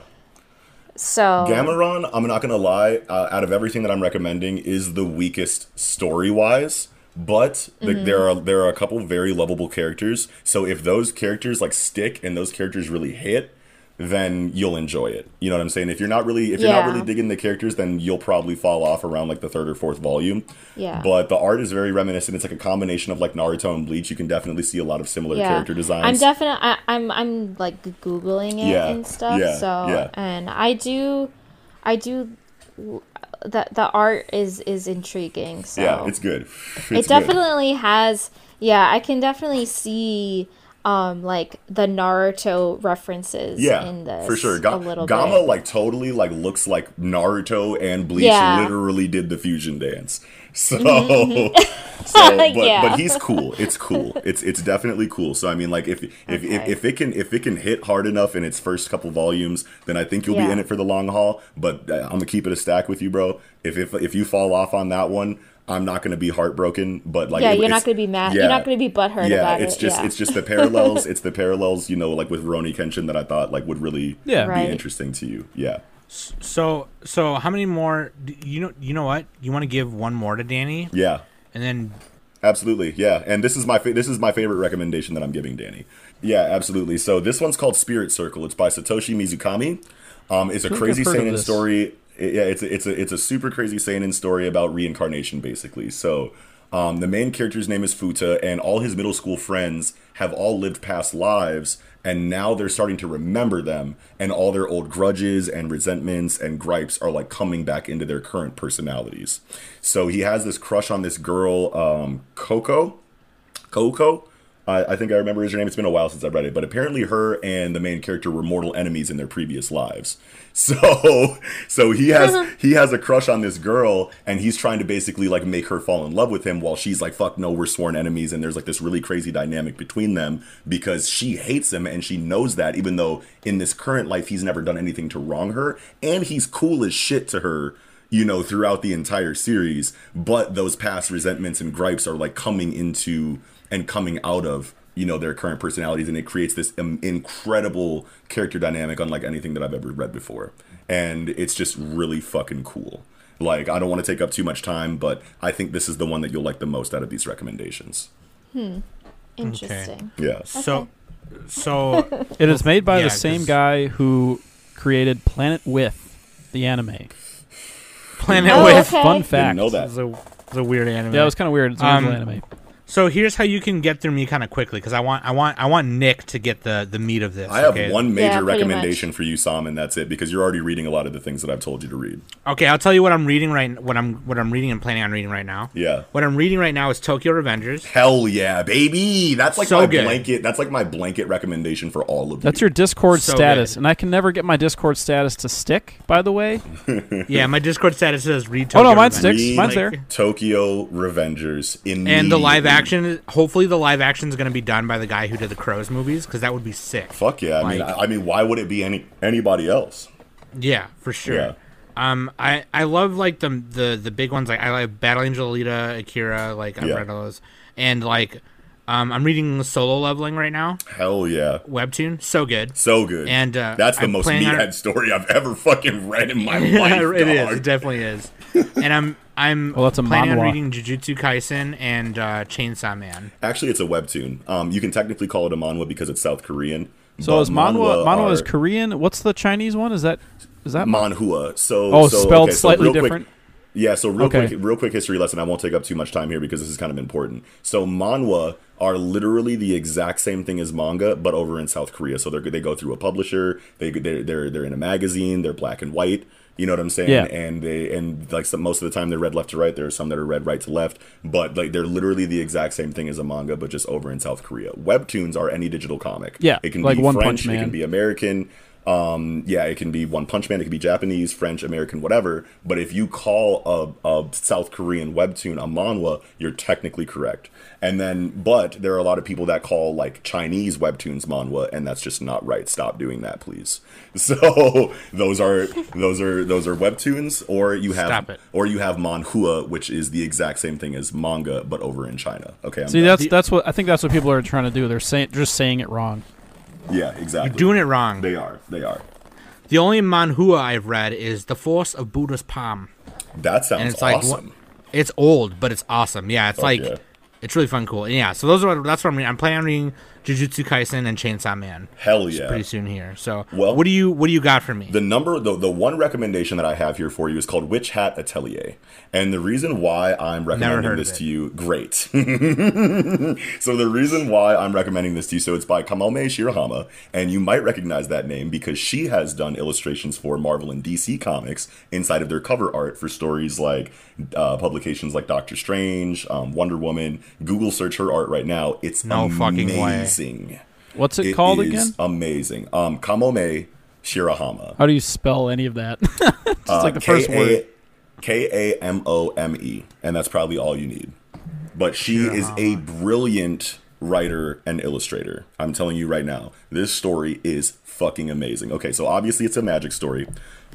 So Gamaran, I'm not gonna lie, uh, out of everything that I'm recommending, is the weakest story wise. But th- Mm-hmm. there are there are a couple very lovable characters. So if those characters like stick and those characters really hit, then you'll enjoy it. You know what I'm saying? If you're not really if you're not really digging the characters, then you'll probably fall off around like the third or fourth volume. Yeah. But the art is very reminiscent. It's like a combination of like Naruto and Bleach. You can definitely see a lot of similar character designs. I'm definitely I'm I'm like googling it Yeah, and stuff. yeah, so yeah. and I do I do. The the art is is intriguing. So Yeah, it's good. It's it good. definitely has. Yeah, I can definitely see. Um, like the Naruto references Yeah, in this for sure. a little Gama bit. like totally like looks like Naruto and Bleach Yeah. literally did the fusion dance. So, so but Yeah. but he's cool. It's cool. It's it's definitely cool. So I mean, like if if, if Okay. if it can if it can hit hard enough in its first couple volumes, then I think you'll be in it for the long haul. But uh, I'm gonna keep it a stack with you, bro. If if if you fall off on that one. I'm not gonna be heartbroken, but like yeah, it- you're not gonna be mad. yeah. You're not gonna be butthurt yeah, about it's it. just yeah. it's just the parallels. it's the parallels, you know, like with Rurouni Kenshin that I thought like would really Yeah. Right. be interesting to you. Yeah. So so how many more? You know you know what? You want to give one more to Danny, Yeah. and then Absolutely, yeah, and this is my fa- this is my favorite recommendation that I'm giving Danny. Yeah, absolutely. So this one's called Spirit Circle. It's by Satoshi Mizukami. Um, it's a crazy I've seinen this. story. Yeah, it's a, it's a it's a super crazy seinen story about reincarnation, basically. So um, the main character's name is Futa, and all his middle school friends have all lived past lives, and now they're starting to remember them, and all their old grudges and resentments and gripes are like coming back into their current personalities. So he has this crush on this girl, um, Coco. Coco. I, think I remember his name. It's been a while since I read it, but apparently her and the main character were mortal enemies in their previous lives. So, so he has he has a crush on this girl, and he's trying to basically like make her fall in love with him, while she's like, "Fuck no, we're sworn enemies." And there's like this really crazy dynamic between them because she hates him, and she knows that, even though in this current life he's never done anything to wrong her, and he's cool as shit to her you know, throughout the entire series. But those past resentments and gripes are like coming into and coming out of, you know, their current personalities. And it creates this um, incredible character dynamic, unlike anything that I've ever read before. And it's just really fucking cool. Like, I don't want to take up too much time, but I think this is the one that you'll like the most out of these recommendations. hmm Interesting. Yeah. so so It is made by Yeah, the same 'cause- guy who created Planet With, the anime. Planet Oh, with okay. Fun Didn't fact. know that. is a, is a weird anime. Yeah, it was kind of weird. It's an Um, anime. So here's how you can get through me kind of quickly because I want I want I want Nick to get the the meat of this. I have one major Yeah, pretty recommendation for you, Sam, and that's it because you're already reading a lot of the things that I've told you to read. Okay, I'll tell you what I'm reading right what I'm what I'm reading and planning on reading right now. Yeah. What I'm reading right now is Tokyo Revengers. Hell yeah, baby! That's like So my good. blanket. That's like my blanket recommendation for all of That's you. That's your Discord So status, good. and I can never get my Discord status to stick. By the way, Yeah, my Discord status says read oh Tokyo no, mine Revengers. sticks. Read, Mine's like- there. Tokyo Revengers in And the live action, hopefully the live action is going to be done by the guy who did the Crows movies because that would be sick. Fuck yeah! I mean, I, I mean, why would it be any anybody else? Yeah, for sure. Yeah. Um, I I love like the the the big ones like I like Battle Angel Alita, Akira, like I've Yeah. read all those, and like um I'm reading Solo Leveling right now, Hell yeah! webtoon, so good. So good. And, uh, that's the I'm most planning on- meathead story I've ever fucking read in my life. it is. dog. It definitely is. And I'm I'm Well, that's a planning on reading Jujutsu Kaisen and uh, Chainsaw Man. Actually, it's a webtoon. Um, you can technically call it a manhwa because it's South Korean. So but is manhwa? Manhwa is are- Korean. What's the Chinese one? Is that is that manhua. So Oh, so, spelled okay, so slightly real quick- different. Yeah, so real Okay. quick, real quick history lesson. I won't take up too much time here because this is kind of important. So manhwa are literally the exact same thing as manga, but over in South Korea. So they they go through a publisher. They they're, they're they're in a magazine. They're black and white. You know what I'm saying? Yeah. And they and like some, most of the time they're read left to right. There are some that are read right to left, but like they're literally the exact same thing as a manga, but just over in South Korea. Webtoons are any digital comic. Yeah, it can like be One French. It can be American. Um, yeah, it can be One Punch Man. It can be Japanese, French, American, whatever. But if you call a, a South Korean webtoon a manhwa, you're technically correct. And then, but there are a lot of people that call like Chinese webtoons manhwa, and that's just not right. Stop doing that, please. So those are those are those are webtoons, or you have or you have manhua, which is the exact same thing as manga, but over in China. Okay, I'm See, done. that's that's what I think. That's what people are trying to do. They're saying just saying it wrong. yeah, exactly. You're doing it wrong. They are. They are. The only manhua I've read is The Force of Buddha's Palm. That sounds and it's like awesome. what- it's old, but it's awesome. Yeah, it's Fuck like yeah. It's really fun, cool. And yeah, so those are that's what I'm reading. I'm planning on reading Jujutsu Kaisen and Chainsaw Man. Hell yeah. pretty soon here. So, Well- what do you what do you got for me? The number, the, the one recommendation that I have here for you is called Witch Hat Atelier. And the reason why I'm recommending this to you, great. so the reason why I'm recommending this to you, so it's by Kamome Shirahama, and you might recognize that name because she has done illustrations for Marvel and DC comics inside of their cover art for stories like uh, publications like Doctor Strange, um, Wonder Woman. Google search her art right now. It's No fucking way. Amazing. What's it, It called is again? amazing. Um, Kamome Shirahama. How do you spell any of that? It's Uh, like the first word. K A M O M E, and that's probably all you need. But she is a brilliant writer and illustrator. I'm telling you right now, this story is fucking amazing. Okay, so obviously it's a magic story.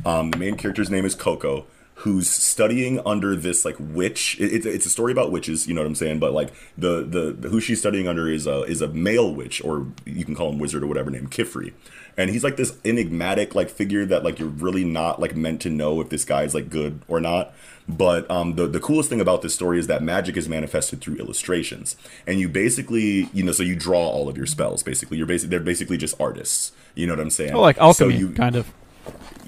Um, the main character's name is Coco, who's studying under this like witch. it- It's it's a story about witches, you know what I'm saying? But like the the, the who she's studying under is a is a male witch, or you can call him wizard or whatever, named Qifrey. And he's like this enigmatic like figure that like you're really not like meant to know if this guy is like good or not. But um, the the coolest thing about this story is that magic is manifested through illustrations, and you basically you know so you draw all of your spells. Basically, you're basically they're basically just artists. You know what I'm saying? Oh, like alchemy, So you, kind of.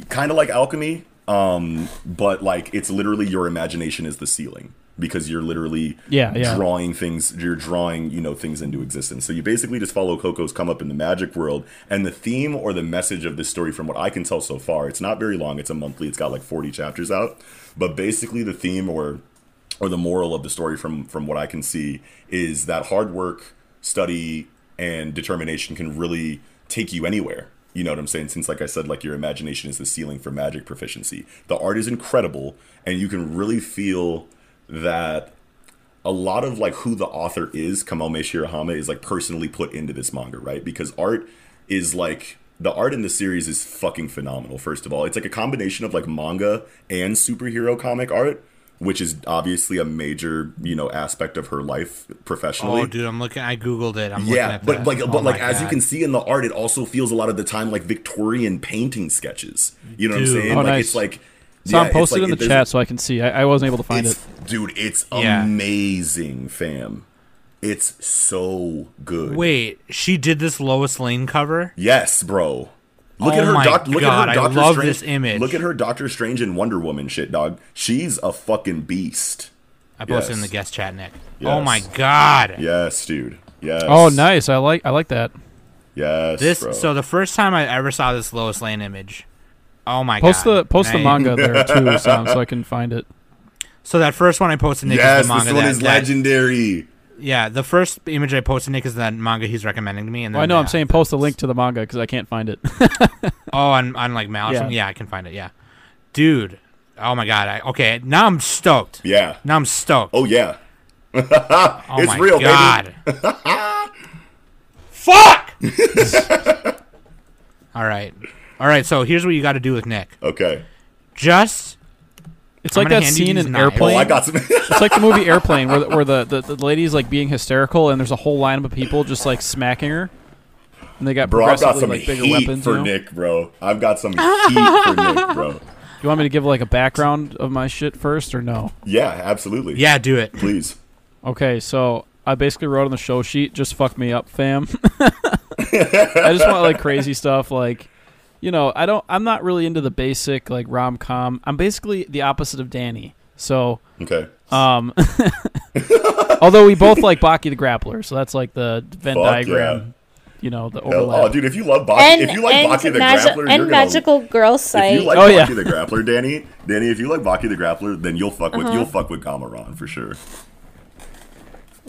kind of like alchemy um but like it's literally your imagination is the ceiling because you're literally Yeah, yeah. drawing things you're drawing you know things into existence so you basically just follow coco's come up in the magic world and the theme or the message of this story from what i can tell so far it's not very long it's a monthly it's got like 40 chapters out but basically the theme or or the moral of the story from from what I can see is that hard work, study, and determination can really take you anywhere. You know what I'm saying? Since like I said, like your imagination is the ceiling for magic proficiency. The art is incredible, and you can really feel that a lot of like who the author is, Kamome Shirahama, is like personally put into this manga, right? Because art is like the art in the series is fucking phenomenal. First of all, it's like a combination of like manga and superhero comic art, which is obviously a major you know aspect of her life professionally. oh, dude, I'm looking. I googled it. I'm looking Yeah, at but that. like, Oh but like, my as you can see in the art, it also feels a lot of the time like Victorian painting sketches. You know what I'm saying? Oh, like nice. it's like. So yeah, I'm it's posted like- in the chat so I can see. I, I wasn't able to find it. Dude, it's Yeah. amazing, fam. It's so good. Wait, she did this Lois Lane cover. Yes, bro. Look Oh at her. my doc- look God, at her Doctor love Strange. this image. Look at her Doctor Strange and Wonder Woman shit, dog. She's a fucking beast. I posted in the guest chat, Nick. Oh yes. Oh my god. Yes, dude. Yes. Oh, nice. I like. I like that. Yes. This bro. so the first time I ever saw this Lois Lane image. Oh my Post god. the post the manga there too, Sam, so I can find it. So that first one I posted Nick yes, is the manga this one that, is that- legendary. Yeah, the first image I posted Nick is that manga he's recommending to me and then Well, I know. I'm that. saying post a link to the manga because I can't find it. Oh, on on like Mal or Yeah. something? Yeah, I can find it. Yeah. Dude. Oh my god. I, okay, now I'm stoked. Yeah. Now I'm stoked. Oh yeah. oh it's my real, baby. god. Fuck. All right. All right, so here's what you got to do with Nick. Okay. Just It's I'm like that scene in knives. Oh, Airplane. I got some. It's like the movie Airplane, where the, where the, the, the lady's like being hysterical, and there's a whole lineup of people just like smacking her, and they got bro, I've got some like bigger heat weapons. for you know? Nick, bro. I've got some heat for Nick, bro. You want me to give like a background of my shit first, or no? Yeah, absolutely. yeah, do it. Please. Okay, so I basically wrote on the show sheet, "Just fuck me up, fam." I just want like crazy stuff, like you know, I don't. I'm not really into the basic like rom com. I'm basically the opposite of Danny. So, Okay. um, although we both like Baki the Grappler, so that's like the Venn Fuck diagram. You know, the Hell, overlap. oh, dude, if you love Baki, and if you like Baki the magi- Grappler, and you're gonna. magical girl if site. you like Oh, Baki yeah. the Grappler, Danny, Danny, if you like Baki the Grappler, then you'll fuck with Uh-huh. you'll fuck with Gamaran for sure.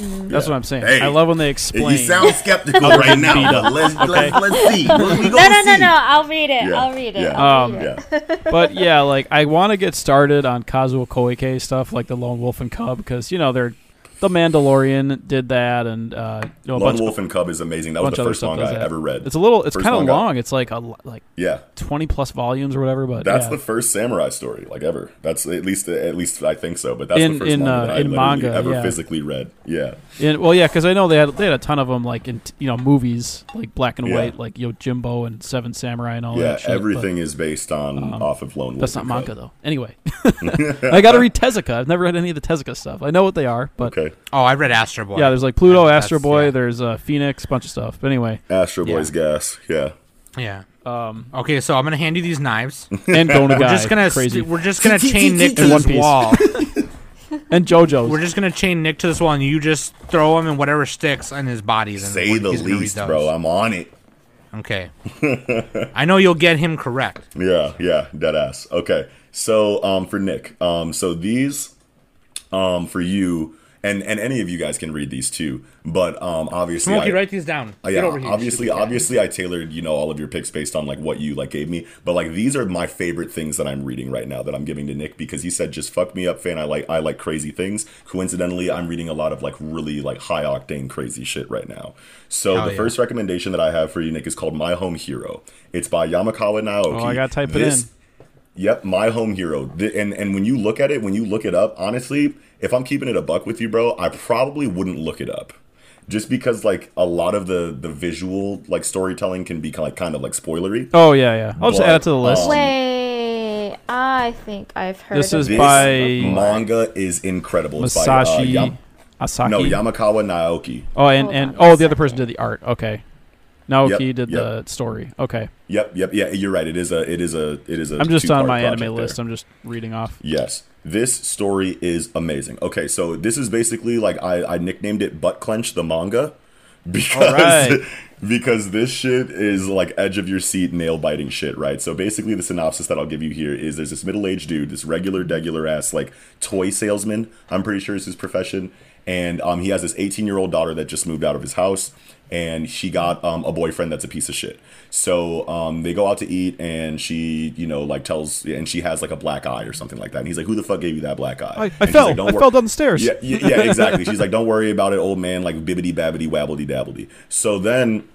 That's what I'm saying. Hey, I love when they explain. You sound skeptical right now, but let's, let's, let's see. What we no, gonna no, no, no. I'll read it. Yeah, I'll read it. yeah. I'll Um, it. Yeah. but yeah, like I want to get started on Kazuo Koike stuff, like the Lone Wolf and Cub, because you know they're the Mandalorian did that, and uh, you know, Lone Wolf and Cub is amazing. That was the first manga I that. ever read. It's a little, it's kind of long. It's like a like yeah, twenty plus volumes or whatever. But that's yeah. the first samurai story like ever. That's at least at least I think so. But that's In- the first in, manga uh, that I in manga, ever yeah. physically read. Yeah, And- well, yeah, because I know they had they had a ton of them, like in you know movies, like black and Yeah. white, like Yojimbo and Seven Samurai and all yeah. that. Shit, but everything is based on off of Lone Wolf. That's not manga Cub. though. Anyway, I got to read Tezuka. I've never read any of the Tezuka stuff. I know what they are, but Okay. Oh, I read Astro Boy. yeah, there's like Pluto, That's- Astro Boy, yeah. there's uh, Phoenix, bunch of stuff. But anyway, Astro Boy's gas. Yeah. Yeah. um, Okay, so I'm gonna hand you these knives. and Gona We're guy, just gonna crazy, st- we're just gonna chain Nick to In One this Piece. wall. and JoJo's. We're just gonna chain Nick to this wall, and you just throw him in whatever sticks on his body. then Say he's the gonna read least, those. bro. I'm on it. Okay. I know you'll get him correct. Yeah, yeah, dead ass. Okay, so um, for Nick, um, so these, um, for you, and and any of you guys can read these too, but um, obviously, Smokey, I- write these down. Uh, yeah, over here. obviously, obviously, I tailored you know all of your picks based on like what you like gave me. But like these are my favorite things that I'm reading right now that I'm giving to Nick because he said just fuck me up, fan. I like I like crazy things. Coincidentally, I'm reading a lot of like really like high octane crazy shit right now. So Hell the yeah. first recommendation that I have for you, Nick, is called My Home Hero. It's by Yamakawa Naoki. Oh, I gotta type it This- in. Yep, my home hero. Th- And and when you look at it, when you look it up, honestly, if I'm keeping it a buck with you, bro, I probably wouldn't look it up. Just because like a lot of the the visual like storytelling can be kind of like kind of like spoilery. oh yeah, yeah. I'll just add it to the list. um, Wait, I think I've heard This of is This by manga is incredible. It's by, uh, Masashi Yam- Asaki. no, Yamakawa Naoki. oh, and Hold and on oh, one the other person did the art. Okay. Naoki Yep, did yep. the story. Okay. Yep, yep, yeah, you're right. It is a it is a it is a I'm just on my anime there. list. I'm just reading off. Yes. This story is amazing. Okay, so this is basically like I, I nicknamed it Butt Clench the manga because because this shit is like edge of your seat nail biting shit, right? So basically the synopsis that I'll give you here is there's this middle-aged dude, this regular degular ass like toy salesman, I'm pretty sure is his profession, and um he has this 18-year-old daughter that just moved out of his house and she got um, a boyfriend that's a piece of shit. So um, they go out to eat, and she, you know, like tells, and she has like a black eye or something like that. And he's like, "Who the fuck gave you that black eye?" I, I fell. like, "Don't I fell down the stairs. Yeah, yeah, yeah, exactly. She's like, "Don't worry about it, old man." Like bibbity babbity wabbledy dabbledy. So then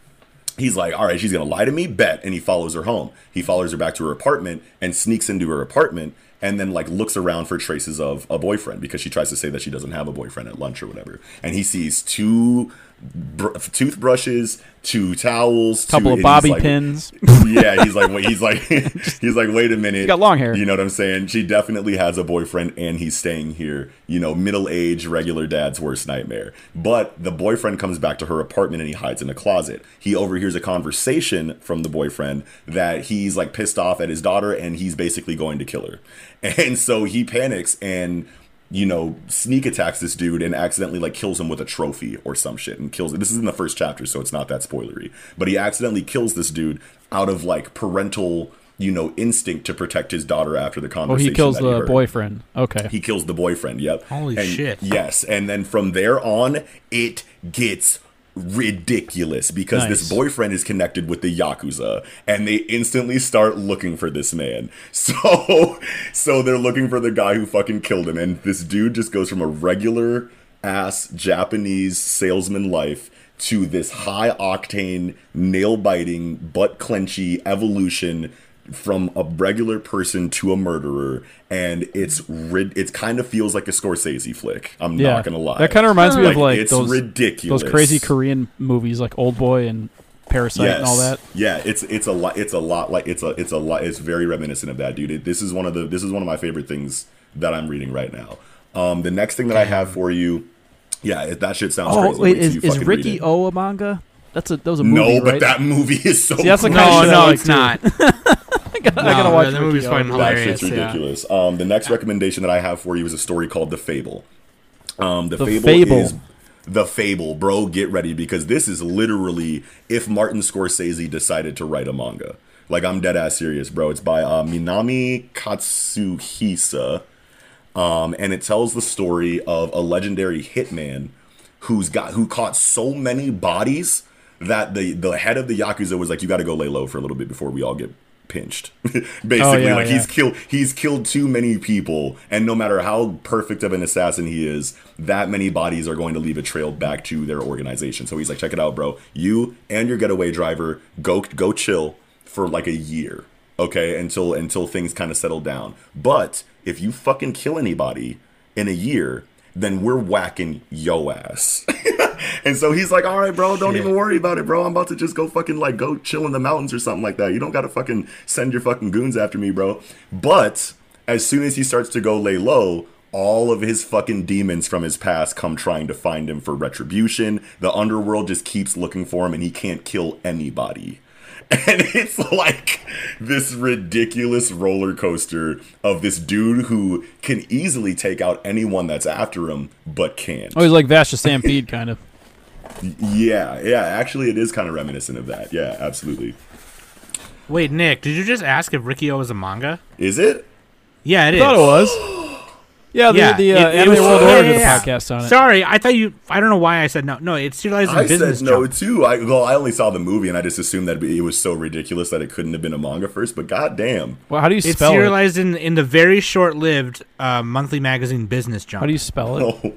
he's like, all right, she's gonna lie to me, bet, and he follows her home. He follows her back to her apartment and sneaks into her apartment, and then like looks around for traces of a boyfriend because she tries to say that she doesn't have a boyfriend at lunch or whatever. And he sees two br- toothbrushes, two towels, two, Couple of bobby like- pins. yeah, he's like, wait, he's like, he's like, wait a minute. got long hair. You know what I'm saying? She definitely has a boyfriend, and he's staying here. You know, middle age, regular dad's worst nightmare. But the boyfriend comes back to her apartment, and he hides in a closet. He overhears a conversation from the boyfriend that he's like pissed off at his daughter, and he's basically going to kill her. And so he panics and you know, sneak attacks this dude and accidentally like kills him with a trophy or some shit and kills it. This is in the first chapter, so it's not that spoilery. But he accidentally kills this dude out of like parental, you know, instinct to protect his daughter after the conversation. Oh, he kills that the heard. boyfriend. Okay. He kills the boyfriend. Yep. Holy And- shit. Yes, and then from there on, it gets ridiculous because this boyfriend is connected with the yakuza and they instantly start looking for this man. So so they're looking for the guy who fucking killed him and this dude just goes from a regular ass japanese salesman life to this high octane nail biting butt clenchy evolution from a regular person to a murderer and it's rid- it kind of feels like a Scorsese flick I'm yeah. not gonna lie That kind of reminds me Like, of like it's those ridiculous those crazy Korean movies like Old Boy and Parasite and all that. Yeah, it's it's a lot. It's a lot like it's a it's a lot. It's very reminiscent of that, dude. It, this is one of the this is one of my favorite things that I'm reading right now. Um, the next thing that I have for you, yeah, that shit sounds Oh crazy. wait, till is, is Ricky. O a manga? That's a that was a movie, No, but right? that movie is so. See, that's the cool. kind No, no, it's too. not. I gotta, I gotta No, watch that movie's Riki-Oh. fucking That hilarious. shit's yeah. ridiculous. Um, the next recommendation that I have for you is a story called The Fable. Um, the, The Fable, Fable. is the Fable, bro. Get ready because this is literally if Martin Scorsese decided to write a manga. Like I'm dead ass serious, bro. It's by uh, Minami Katsuhisa, um, and it tells the story of a legendary hitman who's got who caught so many bodies that the the head of the yakuza was like, "You got to go lay low for a little bit before we all get pinched." Basically, Oh, yeah, like yeah. he's killed he's killed too many people, and no matter how perfect of an assassin he is, that many bodies are going to leave a trail back to their organization. So he's like, "Check it out, bro. You and your getaway driver go go chill for like a year." Okay, until until things kind of settle down. But if you fucking kill anybody in a year, then we're whacking yo ass. and so he's like, all right, bro, don't even worry about it, bro. I'm about to just go fucking like go chill in the mountains or something like that. You don't gotta fucking send your fucking goons after me, bro. But as soon as he starts to go lay low, all of his fucking demons from his past come trying to find him for retribution. The underworld just keeps looking for him and he can't kill anybody. And it's like this ridiculous roller coaster of this dude who can easily take out anyone that's after him, but can't. Oh, he's like Vash the Stampede, kind of. Yeah, yeah, actually, it is kind of reminiscent of that. Yeah, absolutely. Wait, Nick, did you just ask if Riki-Oh is a manga? Is it? Yeah, it I is. thought it was. Yeah, the, Yeah, the uh, it- it Anime was- World yeah, Order yeah, did yeah. podcast on it. Sorry, I thought you. I don't know why I said no. No, it's serialized in I business. said no Jump. too. I well, I only saw the movie and I just assumed that it was so ridiculous that it couldn't have been a manga first. But goddamn, Well, how do you It's spell it? It's serialized in in the very short-lived uh, monthly magazine Business Jump. How do you spell it? oh,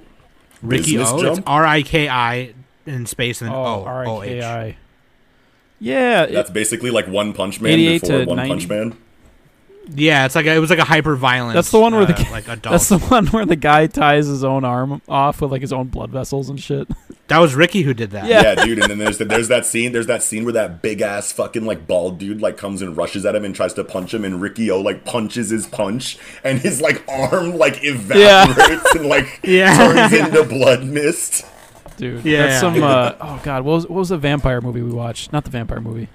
Ricky Business O? It's R I K I in space and then Oh, O R O I K H. I. Yeah, it- that's basically like One Punch Man 88 before to One 90. Punch Man. Yeah, it's like a, it was like a hyper violent. That's the one where the uh, guy- like adult. that's the one where the guy ties his own arm off with like his own blood vessels and shit. that was Ricky who did that. Yeah. Yeah, dude. And then there's there's that scene. There's that scene where that big ass fucking like bald dude like comes and rushes at him and tries to punch him, and Riki-Oh like punches his punch, and his like arm like evaporates and like Yeah. turns into blood mist. Dude, Yeah, that's some. Uh, oh god, what was what was the vampire movie we watched? Not the vampire movie.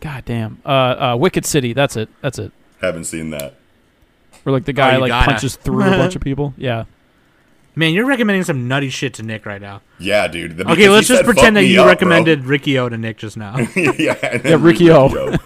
God damn. Uh, uh, Wicked City. That's it. That's it. Haven't seen that. Where like the guy you like gotta. punches through a bunch of people. Yeah. Man, you're recommending some nutty shit to Nick right now. Yeah, dude. The- Okay, because let's he just said, "Fuck pretend that me you up, bro." recommended Riki-Oh to Nick just now. yeah, and then Yeah, Riki-Oh. Yeah.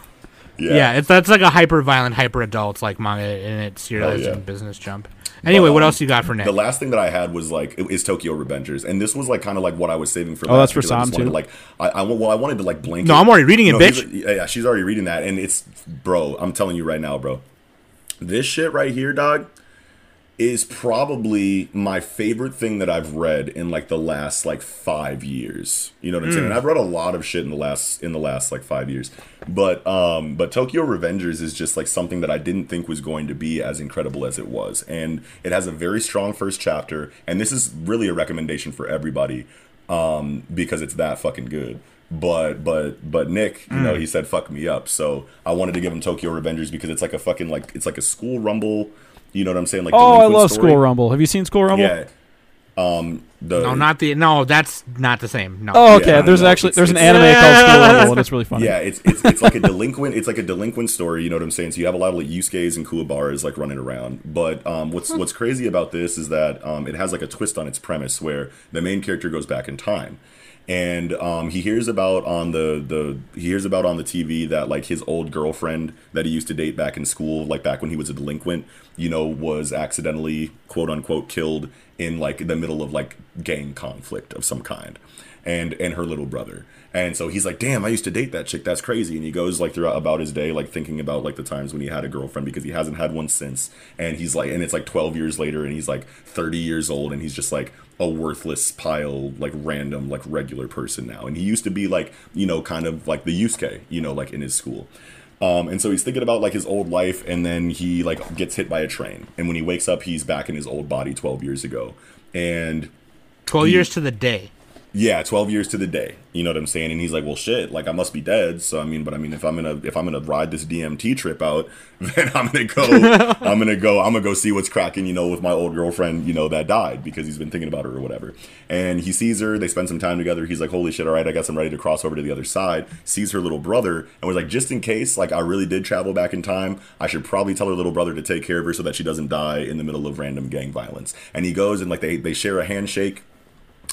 yeah. it's that's like a hyper violent, hyper adult like manga, and it's serialized yeah. Business Jump. Anyway, But, what um, else you got for Nick? The last thing that I had was like is Tokyo Revengers, and this was like kind of like what I was saving for. Oh, last that's for because Sam, wanted, too? Like I, I well, I wanted to like blanket. No, I'm already reading it, No, bitch. Yeah, yeah, she's already reading that, and it's bro. I'm telling you right now, bro. This shit right here, dog, is probably my favorite thing that I've read in like the last like five years. You know what I'm Hmm. saying? And I've read a lot of shit in the last in the last like five years. But um but Tokyo Revengers is just like something that I didn't think was going to be as incredible as it was. And it has a very strong first chapter, and this is really a recommendation for everybody um because it's that fucking good. But but but Nick, you know, he said fuck me up. So I wanted to give him Tokyo Revengers because it's like a fucking like it's like a school rumble. You know what I'm saying? Like Oh, I love story. School Rumble. Have you seen School Rumble? Yeah. Um. The no, not the no. That's not the same. No. Oh, okay. Yeah, there's no, actually it's- there's an it's- anime called School Rumble, and it's really funny. Yeah, it's it's it's like a delinquent. It's like a delinquent story. You know what I'm saying? So you have a lot of like Yusuke's and Kuwabaras like running around. But um, what's what's crazy about this is that um, it has like a twist on its premise where the main character goes back in time. And um, he hears about on the, the he hears about on the TV that like his old girlfriend that he used to date back in school, like back when he was a delinquent, you know, was accidentally quote unquote killed in like the middle of like gang conflict of some kind and and her little brother. And so he's like, "Damn, I used to date that chick. That's crazy." And he goes like throughout about his day, like thinking about like the times when he had a girlfriend because he hasn't had one since. And he's like, and it's like 12 years later, and he's like 30 years old, and he's just like a worthless pile, like random, like regular person now. And he used to be like, you know, kind of like the Yusuke, you know, like in his school. Um, and so he's thinking about like his old life, and then he like gets hit by a train. And when he wakes up, he's back in his old body 12 years ago. And Twelve years to the day. Yeah, twelve years to the day. You know what I'm saying? And he's like, "Well, shit. Like, I must be dead. So I mean, but I mean, if I'm gonna if I'm gonna ride this DMT trip out, then I'm gonna go. I'm gonna go. I'm gonna go see what's cracking. You know, with my old girlfriend. You know, that died because he's been thinking about her or whatever. And he sees her. They spend some time together. He's like, "Holy shit! All right, I guess I'm ready to cross over to the other side." Sees her little brother and was like, "Just in case, like, I really did travel back in time, I should probably tell her little brother to take care of her so that she doesn't die in the middle of random gang violence." And he goes and like they they share a handshake.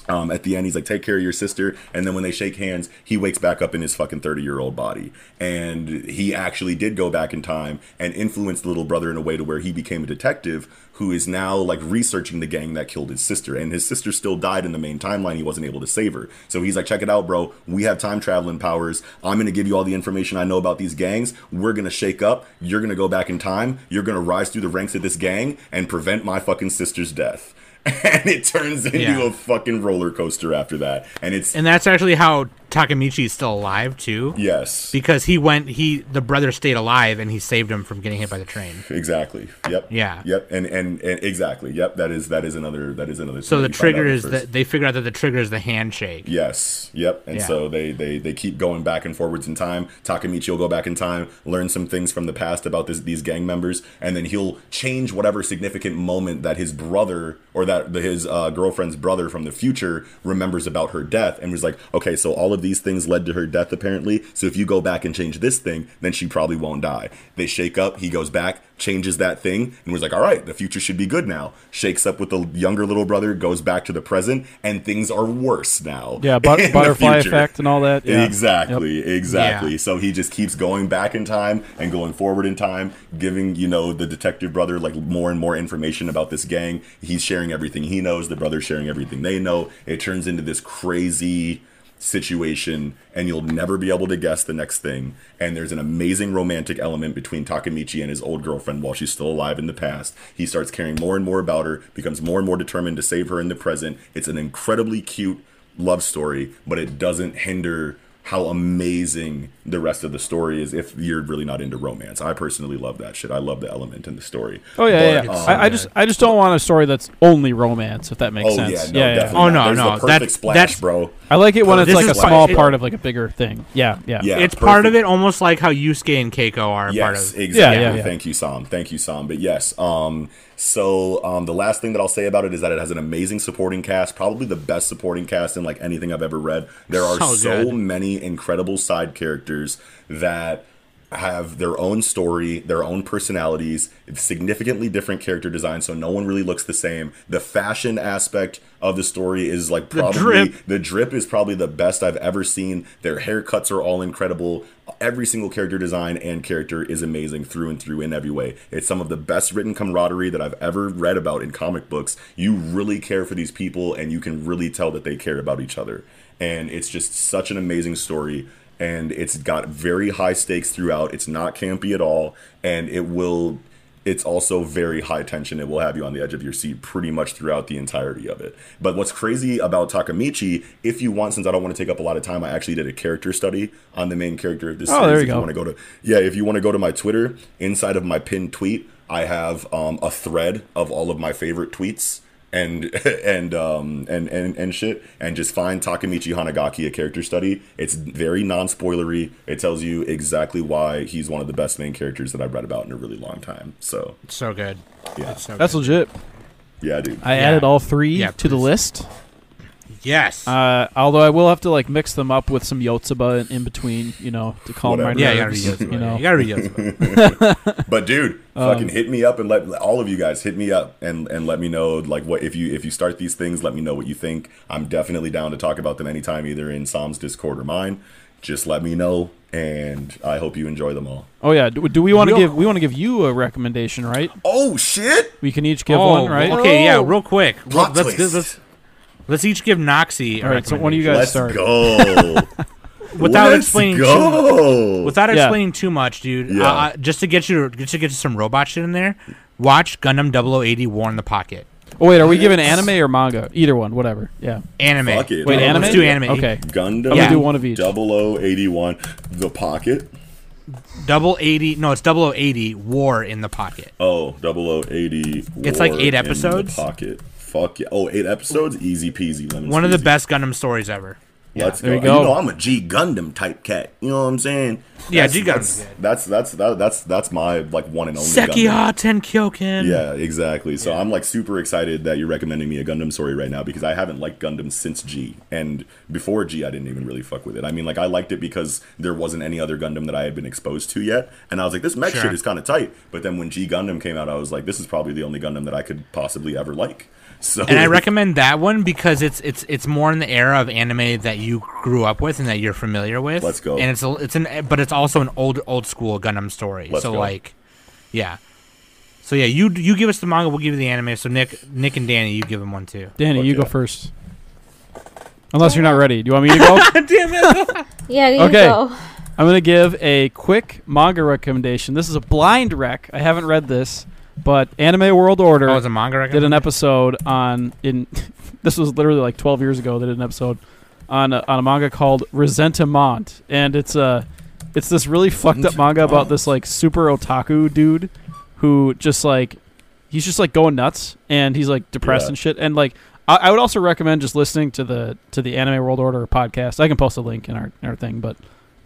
Um, at the end, he's like, "Take care of your sister." And then when they shake hands, he wakes back up in his fucking thirty-year-old body, and he actually did go back in time and influence the little brother in a way to where he became a detective who is now like researching the gang that killed his sister. And his sister still died in the main timeline. He wasn't able to save her, so he's like, "Check it out, bro. We have time traveling powers. I'm gonna give you all the information I know about these gangs. We're gonna shake up. You're gonna go back in time. You're gonna rise through the ranks of this gang and prevent my fucking sister's death." and it turns into Yeah. a fucking roller coaster after that. And it's And that's actually how Takemichi is still alive too, Yes. because he went. He the brother stayed alive and he saved him from getting hit by the train. Exactly. Yep. Yeah. Yep. And, and and exactly. Yep. That is that is another that is another. So the trigger is that they figure out that the trigger is the handshake. Yes. Yep. And Yeah. so they, they they keep going back and forwards in time. Takemichi will go back in time, learn some things from the past about this, these gang members, and then he'll change whatever significant moment that his brother or that his uh, girlfriend's brother from the future remembers about her death, and was like, okay, so all of these things led to her death apparently. So if you go back and change this thing, then she probably won't die. They shake up. He goes back, changes that thing, and was like, all right, the future should be good now. Shakes up with the younger little brother, goes back to the present, and things are worse now. Yeah, but- butterfly effect and all that. Yeah. Exactly, exactly. Yeah. So he just keeps going back in time and going forward in time, giving, you know, the detective brother like more and more information about this gang. He's sharing everything he knows, the brother's sharing everything they know. It turns into this crazy situation and you'll never be able to guess the next thing. And there's an amazing romantic element between Takemichi and his old girlfriend while she's still alive in the past. He starts caring more and more about her, becomes more and more determined to save her in the present. It's an incredibly cute love story, but it doesn't hinder how amazing the rest of the story is if you're really not into romance. I personally love that shit. I love the element in the story. Oh yeah, But, yeah. um, I, I just I just don't want a story that's only romance, if that makes Oh sense. yeah, no, yeah, yeah. definitely. Oh, no, There's no, the perfect that- splash, that's- bro. I like it when it's like a small why- part of like a bigger thing. Yeah, yeah. Yeah, it's part of it, almost like how Yusuke and Keiko are part Yes, of. exactly. Yeah, yeah, yeah. Thank you, Sam. Thank you, Sam. But yes, um, so um, the last thing that I'll say about it is that it has an amazing supporting cast, probably the best supporting cast in like anything I've ever read. There are So so, many incredible side characters that have their own story, their own personalities, significantly different character design, so no one really looks the same. The fashion aspect of the story is like probably drip. the drip is probably the best I've ever seen. Their haircuts are all incredible. Every single character design and character is amazing through and through in every way. It's some of the best written camaraderie that I've ever read about in comic books. You really care for these people and you can really tell that they care about each other. And it's just such an amazing story and it's got very high stakes throughout. It's not campy at all and it will it's also very high tension. It will have you on the edge of your seat pretty much throughout the entirety of it. But what's crazy about Takemichi, if you want, since I don't want to take up a lot of time, I actually did a character study on the main character of this Oh, series. there you if go. you want to go to yeah, if you want to go to my Twitter, inside of my pinned tweet, I have um, a thread of all of my favorite tweets and and um and, and and shit and just find Takemichi Hanagaki a character study. It's very non-spoilery. It tells you exactly why he's one of the best main characters that I've read about in a really long time. So It's so good. yeah. So That's good. legit. Yeah, dude. I Yeah. added all three Yeah, to the list. Yes. Uh, although I will have to like mix them up with some Yotsuba in, in between, you know, to calm my Whatever. yeah, you gotta nerves. read Yotsuba. you know, You gotta read Yotsuba. But dude, Um, fucking hit me up and let all of you guys hit me up and and let me know like what if you if you start these things, let me know what you think. I'm definitely down to talk about them anytime, either in Sam's Discord or mine. Just let me know, and I hope you enjoy them all. Oh yeah. Do, do we want to Yo- give we want to give you a recommendation, right? Oh shit! We can each give oh, one, right? Okay, yeah, real quick. Plot let's, twist. let's let's each give Noxy. All right, so one of you guys Let's start. go. Without Let's explaining too go. Without Yeah. explaining too much, dude. Yeah. Uh, just to get you, just to get you some robot shit in there. Watch Gundam 0080 War in the Pocket. Oh wait, are we giving anime or manga? Either one, whatever. Yeah. Anime. Fuck it. Wait, Yeah, anime? Let's do anime. Okay. Gundam. I'm gonna do one of each. 0081, The Pocket. Double eighty. No, it's 0080 War in the Pocket. Oh, 0080. It's like War eight in the episodes? Pocket. Fuck yeah. Oh, eight episodes? Easy peasy. Lemon One of the best Gundam stories ever. Let's There go. you go. You know, I'm a G Gundam type cat. You know what I'm saying? Yeah, That's- G Gundam. that's, good. that's that's that, that's that's my like one and only. Gundam. Sekiha Tenkyoken. Yeah, exactly. So I'm like super excited that you're recommending me a Gundam story right now because I haven't liked Gundam since G, and before G I didn't even really fuck with it. I mean, like I liked it because there wasn't any other Gundam that I had been exposed to yet, and I was like, this mech Sure. shit is kind of tight. But then when G Gundam came out, I was like, this is probably the only Gundam that I could possibly ever like. So And I recommend that one because it's it's it's more in the era of anime that you grew up with and that you're familiar with. Let's go. And it's a, it's an but it's also an old old school Gundam story. Let's so go. like, yeah. So yeah, you you give us the manga, we'll give you the anime. So Nick Nick and Danny, you give them one too. Danny, Fuck you go yeah. first. Unless you're not ready. Do you want me to go? Damn it! Yeah, you Okay. go. I'm gonna give a quick manga recommendation. This is a blind rec. I haven't read this, but Anime World Order Oh, a manga. did an episode on in. this was literally like 12 years ago. They did an episode on a, on a manga called Ressentiment, and it's a it's this really fucked up manga about this like super otaku dude who just like he's just like going nuts and he's like depressed Yeah. and shit. And like I, I would also recommend just listening to the to the Anime World Order podcast. I can post a link in our, in our thing, but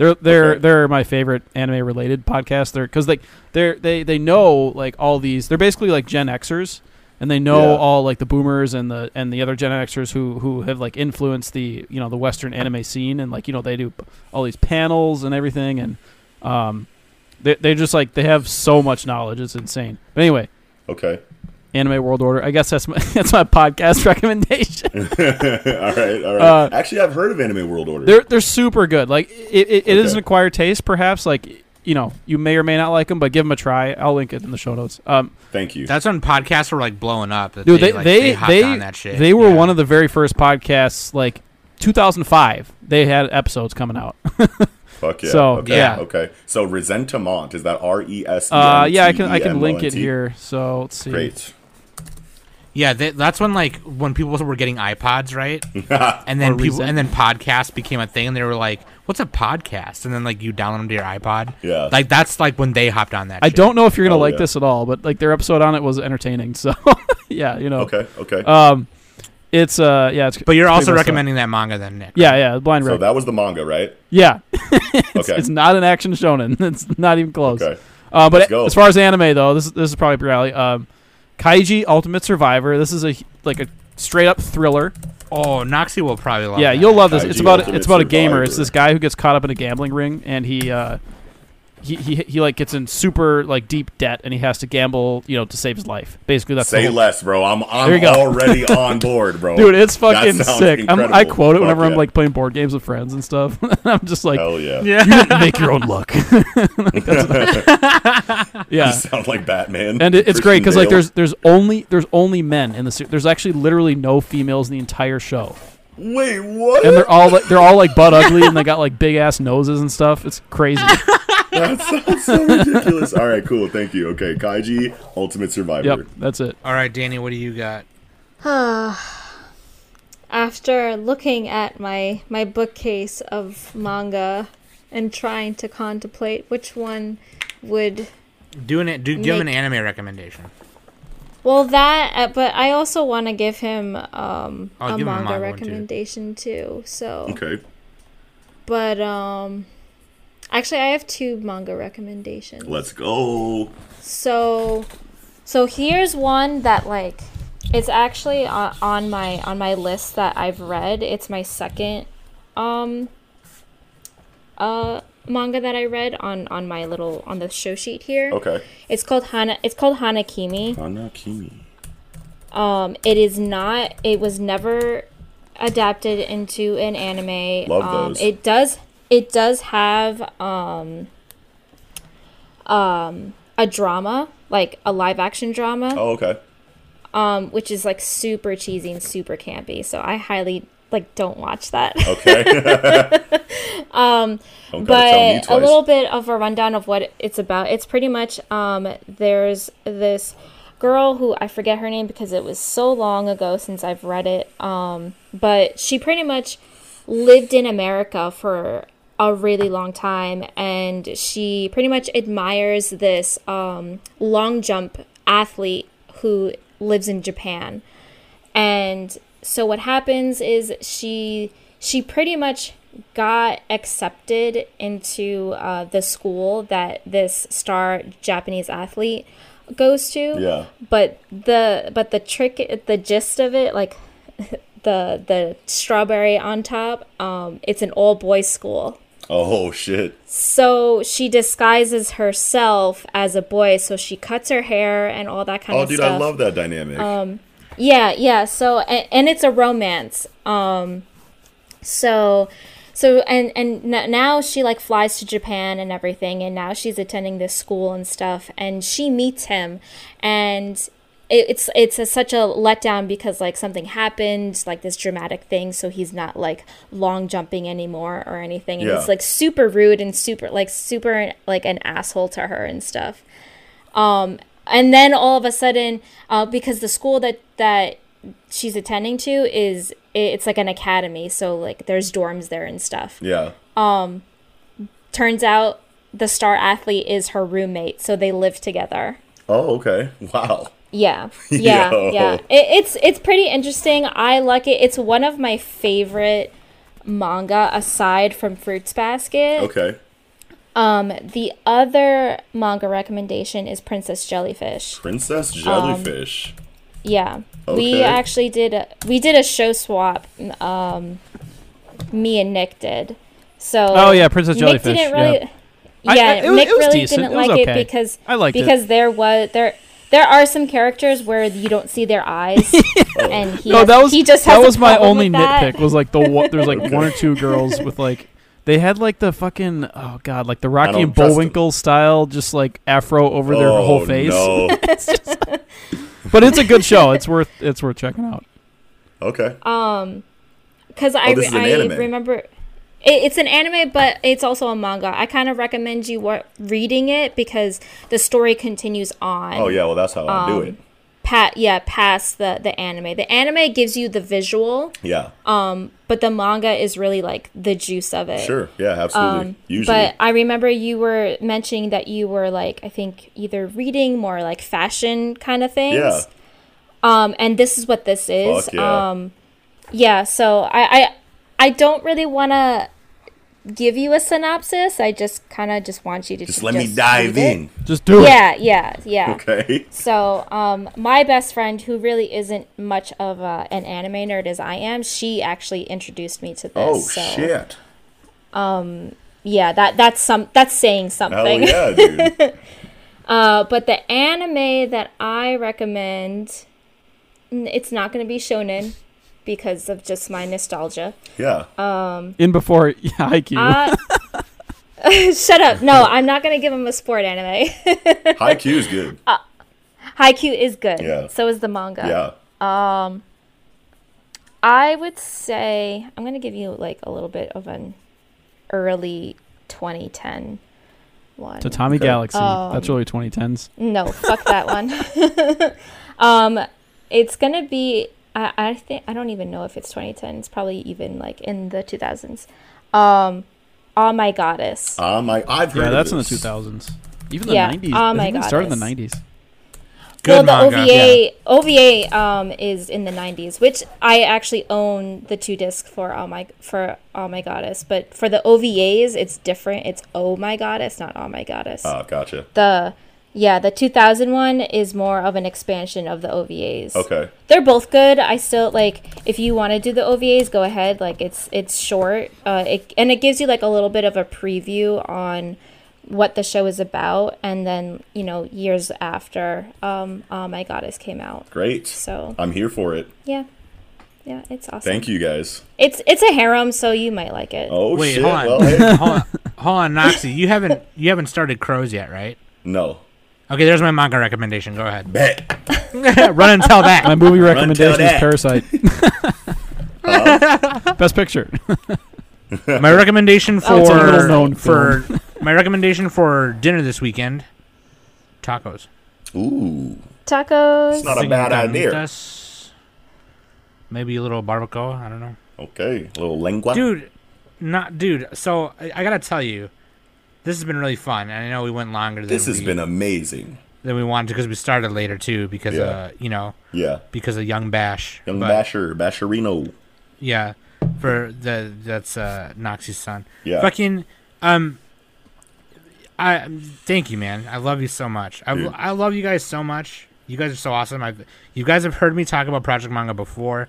they're they're Okay. they're my favorite anime related podcast. They're because like they're they they know like all these. They're basically like Gen Xers. And they know Yeah. all like the boomers and the and the other Gen Xers who who have like influenced the you know the Western anime scene and like you know they do all these panels and everything and um they they just like they have so much knowledge it's insane. But anyway, Okay. Anime World Order. I guess that's my that's my podcast recommendation. all right. All right. Uh, Actually, I've heard of Anime World Order. they're they're super good. Like it, it, it is Okay. an acquired taste, perhaps. Like you know, you may or may not like them, but give them a try. I'll link it in the show notes. Um, Thank you. That's when podcasts were like blowing up. dude, they they like, they they, they, that shit. they were Yeah. one of the very first podcasts. Like 2005, they had episodes coming out. Fuck yeah. so, okay. yeah. Okay. So Ressentiment is that R E S? E Uh, yeah, I can I can link it here. So let's see. Great. Yeah, they, that's when like when people were getting iPods, right? and then people resent- and then podcasts became a thing, and they were like, "What's a podcast?" And then like you download them to your iPod. Yeah. like that's like when they hopped on that. I shit. don't know if you're gonna Oh, like yeah. this at all, but like their episode on it was entertaining. So yeah, you know. Okay. Okay. Um, it's uh yeah, it's. But you're also pretty up. recommending that manga then, Nick. Yeah, yeah, blind so rec. that was the manga, right? yeah, Okay. it's not an action shonen. It's not even close. okay. Uh, but Let's go. as far as anime though, this is this is probably up your alley. Um, Kaiji Ultimate Survivor. This is a like a straight up thriller. Oh, Noxy will probably love. yeah, that. you'll love this. It's about Ultimate it's about a gamer. It's this guy who gets caught up in a gambling ring, and he uh, he, he he like gets in super like deep debt, and he has to gamble, you know, to save his life. Basically, that's the Say whole- less, bro. I'm I'm already on board, bro. Dude, it's fucking sick. I'm, I quote it Fuck whenever I'm like playing board games with friends and stuff. I'm just like, Hell yeah. Yeah. you make your own luck. yeah, You sound like Batman. and it, it's great because like there's there's only there's only men in the se- there's actually literally no females in the entire show, Wait, what? and they're all like they're all like butt ugly and they got like big ass noses and stuff. It's crazy. that sounds so ridiculous. All right, cool. Thank you. Okay, Kaiji Ultimate Survivor. yep, that's it. All right, Danny, what do you got? After looking at my my bookcase of manga and trying to contemplate which one would Doing it. Do give him an anime recommendation. Well that uh, but I also want to give him um a give manga manga one, too. recommendation too. So Okay. but um actually I have two manga recommendations. Let's go. So, so here's one that like it's actually on, on my on my list that I've read. It's my second um uh manga that I read on on my little on the show sheet here. Okay. It's called Hana. It's called Hanakimi. Hanakimi. Um, it is not. It was never adapted into an anime. Love um, those. It does. It does have um, um, a drama, like a live action drama, Oh, okay. um, which is like super cheesy and super campy. So I highly like don't watch that. Okay. um, Don't gotta tell me but a little bit of a rundown of what it's about. It's pretty much um, there's this girl who I forget her name because it was so long ago since I've read it. Um, but she pretty much lived in America for a really long time, and she pretty much admires this um, long jump athlete who lives in Japan. And so what happens is she she pretty much got accepted into uh, the school that this star Japanese athlete goes to. Yeah. But the but the trick the gist of it like the the strawberry on top um it's an all boys school. Oh shit. So she disguises herself as a boy so she cuts her hair and all that kind Oh, of dude, stuff. Oh dude, I love that dynamic. Um, Yeah, yeah. So and, and it's a romance. Um, so so and and n- now she like flies to Japan and everything, and now she's attending this school and stuff, and she meets him, and. It's it's a, such a letdown because like something happened like this dramatic thing so he's not like long jumping anymore or anything and Yeah. he's like super rude and super like super like an asshole to her and stuff um, and then all of a sudden, uh, because the school that that she's attending to is it's like an academy, so like there's dorms there and stuff. Yeah. Um, Turns out the star athlete is her roommate, so they live together. Oh, okay. Wow. Yeah, yeah, Yo. yeah. It, it's it's pretty interesting. I like it. It's one of my favorite manga aside from Fruits Basket. Okay. Um, the other manga recommendation is Princess Jellyfish. Princess Jellyfish. Yeah, we actually did. A, we did a show swap. Um, me and Nick did. So Oh, yeah, Princess Nick Jellyfish, didn't really. yeah. Yeah, I- I- it was- Nick it really decent. didn't It like okay. it because I liked it. because there was there there are some characters where you don't see their eyes, and he no, has- that was he just has that a was my only with that. nitpick. Was like the one, there's like one or two girls with like they had like the fucking oh god like the Rocky and trust 'em. Bullwinkle style just like afro over their oh, whole face. No. But it's a good show. It's worth it's worth checking out. okay. Um, because I, Oh, this is an I anime. remember it, it's an anime, but it's also a manga. I kind of recommend you wa- reading it because the story continues on. Oh yeah. Well, that's how I Um, do it. Pat, yeah, past the the anime. The anime gives you the visual, Yeah. um, but the manga is really like the juice of it. Sure. Yeah. Absolutely. Um, Usually. But I remember you were mentioning that you were like I think either reading more like fashion kind of things. Yeah. Um, and this is what this is. Fuck yeah. Um, yeah. So I I, I don't really want to give you a synopsis. I just kind of just want you to just let me dive read it. in. Just do it. Yeah, yeah, yeah. Okay. So, um, my best friend, who really isn't much of a, an anime nerd as I am, she actually introduced me to this. Oh so, shit. Um. Yeah, that that's some that's saying something. Hell something. yeah, dude. Uh, but the anime that I recommend, it's not going to be shonen because of just my nostalgia. Yeah. In before yeah, IQ. Uh, shut up! No, I'm not going to give him a sport anime. Haikyuu is good. Haikyuu is good. Yeah. So is the manga. Yeah. Um, I would say I'm gonna give you like a little bit of an early 2010 one. to Tommy Okay. Galaxy. Um, That's really 2010s. no, fuck that one. um, it's gonna be. I, I think I don't even know if it's 2010. It's probably even like in the 2000s. Um, Oh my goddess. Oh my, I've heard Yeah, of that's in the 2000s. Even the Yeah. 90s. Oh ah my think it started in the 90s. Good well, the manga. OVA OVA um is in the 90s, which I actually own the two disc for Oh my for Oh my goddess, but for the OVAs it's different. It's Oh my goddess, not Oh my goddess. Oh, gotcha. the yeah, the 2000 one is more of an expansion of the OVAs. Okay. They're both good. I still like if you want to do the OVAs, go ahead. Like it's it's short. Uh it and it gives you like a little bit of a preview on what the show is about and then, you know, years after um Oh my goddess came out. Great. So, I'm here for it. yeah. Yeah, it's awesome. Thank you guys. It's it's a harem, so you might like it. Oh Wait, shit. hold on. Well, hey. hold on, hold on, Noxy. You haven't you haven't started Crows yet, right? no. Okay, there's my manga recommendation. Go ahead. Bet. Run and tell that. My movie recommendation is that. Parasite. Best picture. My recommendation it's a for little-known for my recommendation for dinner this weekend: tacos. Ooh. Tacos. It's not a bad idea. Cinqueñitas, Maybe a little barbacoa. I don't know. Okay. A little lengua. dude not dude so I, I gotta tell you this has been really fun and i know we went longer than This has we, been amazing. than we wanted because we started later too because Yeah. uh you know Yeah. because of young bash Young But, Basher, Basherino. yeah for the that's uh Noxy's son Yeah. fucking um i thank you man i love you so much I, Dude. I love you guys so much you guys are so awesome i've you guys have heard me talk about project manga before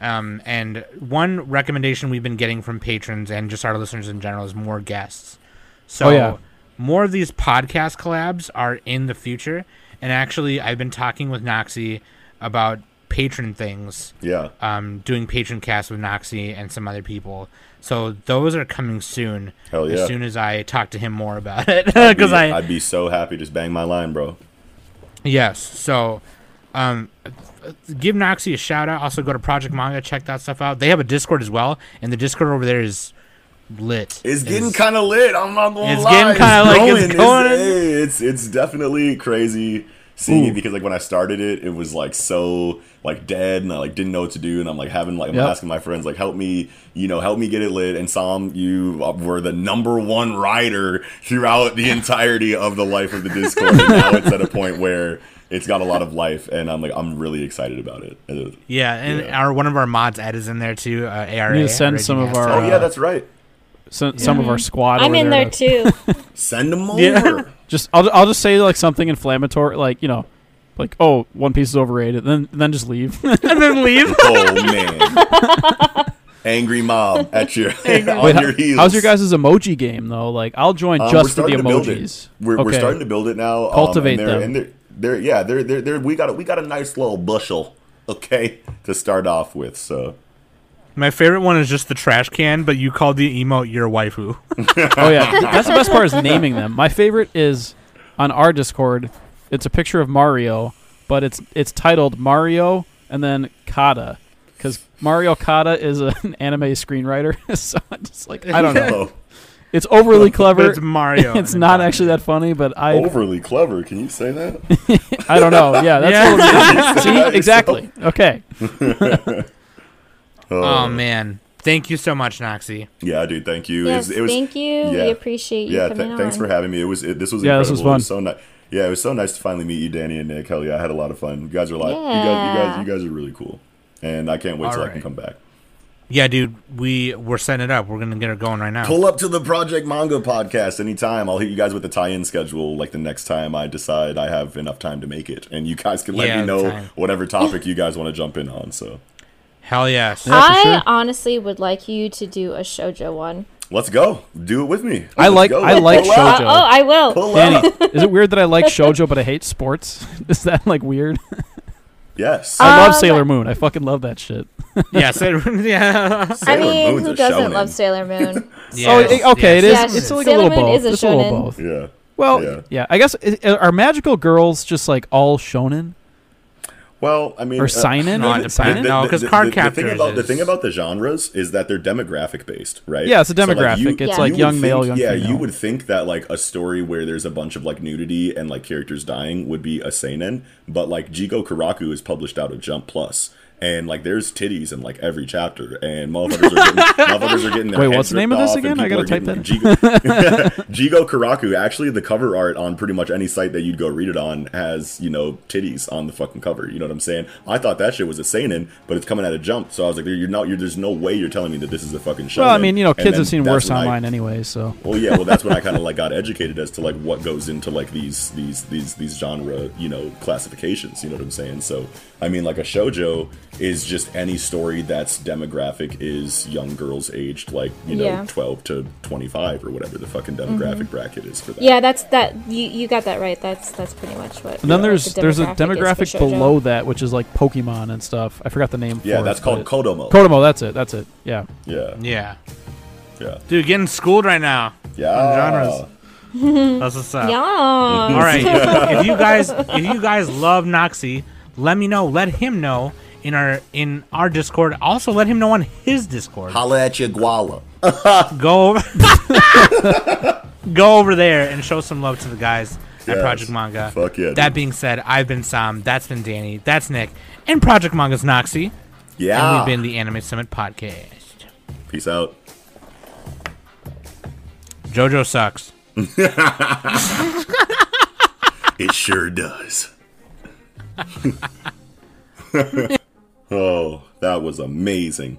um, and one recommendation we've been getting from patrons and just our listeners in general is more guests. So Oh, yeah. more of these podcast collabs are in the future. And actually, I've been talking with Noxy about patron things, Yeah. um, doing patron casts with Noxy and some other people. So those are coming soon. Hell yeah. As soon as I talk to him more about it, I'd because be- I I'd be so happy. Just bang my line, bro. Yes. So, um, give Noxy a shout out. Also, go to Project Manga, check that stuff out. They have a Discord as well, and the Discord over there is lit. It's getting It's- kind of lit. I'm not gonna It's lie. getting kinda like- it's going- hey, it's it's definitely crazy. seeing Ooh. it because like when I started it, it was like so like dead, and I like didn't know what to do, and I'm like having like I'm Yep. asking my friends like help me, you know, help me get it lit. And Sam, you were the number one writer throughout the entirety of the life of the Discord, and now it's at a point where it's got a lot of life, and I'm like I'm really excited about it. Yeah, and Yeah. our one of our mods Ed is in there too. Uh, ARA. We need to send some of our- Oh uh, yeah, that's right. Some, some of our squad. I'm over in there to- too. Send them over. Yeah. Just I'll I'll just say like something inflammatory, like you know, like oh One Piece is overrated, then then just leave. and then leave. Oh man. Angry mob at your on Wait, your heels. How's your guys' emoji game though? Like I'll join Um, just for the starting to build it. emojis. We're, we're starting to build it now. um, Cultivate and they're, them. And they're, they're yeah, they're, they're, they're, we got a, we got a nice little bushel, okay, to start off with. So My favorite one is just the trash can, but you called the emote your waifu. Oh yeah, that's the best part is naming them. My favorite is on our Discord. It's a picture of Mario, but it's it's titled Mario and then Kata, because Mario Kata is an anime screenwriter. so I'm just like I don't know. oh, It's overly clever. it's Mario. it's not Kata. actually that funny, but I overly clever. Can you say that? I don't know. Yeah, that's Yeah. what see exactly. Okay, Oh, oh man, thank you so much, Noxy. yeah, dude. Thank you. yes, it was, thank you. yeah. We appreciate you yeah, coming th- thanks for having me. It was it, this was Yeah, this incredible. was It fun. so nice. Yeah, it was so nice to finally meet you, Danny and Nick. Hell yeah, I had a lot of fun. You guys are like you guys, you guys, you guys are really cool, and I can't wait till I can come back. Yeah, dude, we we're setting it up. We're gonna get it going right now. Pull up to the Project Manga podcast anytime. I'll hit you guys with the tie-in schedule like the next time I decide I have enough time to make it, and you guys can let Yeah, me know time. whatever topic you guys want to jump in on. So Hell yes. Yeah, for I sure. honestly would like you to do a shojo one. let's go. Do it with me. I Let's like- go. I like Pull up. Shoujo. Uh, oh, I will. Danny, is it weird that I like shojo but I hate sports? Is that like weird? Yes. I love Um, Sailor Moon. I fucking love that shit. yeah, so, yeah. I mean, Moon's who doesn't shonen. love Sailor Moon? Yes, oh, it- okay, it is. yes. It's like Sailor a little Moon both. is a it's a little shonen. both. Yeah. Well, Yeah. yeah. I guess i- are magical girls just like all shonen Well, I mean, or uh, seinen? no, Is it it depends. seinen? No, 'cause the- card the, the thing captors about the thing about the genres is that they're demographic based, right? Yeah, it's a So, like, demographic. you- it's Yeah. like you young think- male, young yeah, female. you would think that like a story where there's a bunch of like nudity and like characters dying would be a seinen, but like Jigokuraku is published out of Jump Plus. And like, there's titties in like every chapter, and motherfuckers are getting, motherfuckers are getting their Wait, what's the name of this again? I gotta type getting- Jigo, Jigokuraku. Actually, the cover art on pretty much any site that you'd go read it on has you know titties on the fucking cover. You know what I'm saying? I thought that shit was a seinen, but it's coming at a jump. So I was like, you're not. You're, there's no way you're telling me that this is a fucking show. well, I mean, you know, kids have seen worse online anyway, so Well, yeah, well, that's when I kind of like got educated as to like what goes into like these these these these genre you know classifications. You know what I'm saying? So I mean, like a shojo is just any story that's demographic is young girls aged like you know Yeah. 12 to 25 or whatever the fucking mm-hmm. demographic bracket is for that. Yeah, that's that. You you got that right. That's that's pretty much what. And then what there's the there's a demographic is for demographic shoujo. below that, which is like Pokemon and stuff. I forgot the name. Yeah, for that's it, called Kodomo. Kodomo. That's it. That's it. Yeah. yeah, Yeah. yeah, Dude, getting schooled right now. yeah. genres. That's what's up. Yeah. All right. If, if you guys if you guys love Noxy, let me know. Let him know in our in our Discord. Also, let him know on his Discord. Holla at your guala. Go over, go over there and show some love to the guys at Project Manga. Fuck yeah, That dude. being said, I've been Sam. That's been Danny. That's Nick. And Project Manga's Noxy. And Yeah. we've been the Anime Summit podcast. Peace out. JoJo sucks. It sure does. oh, that was amazing.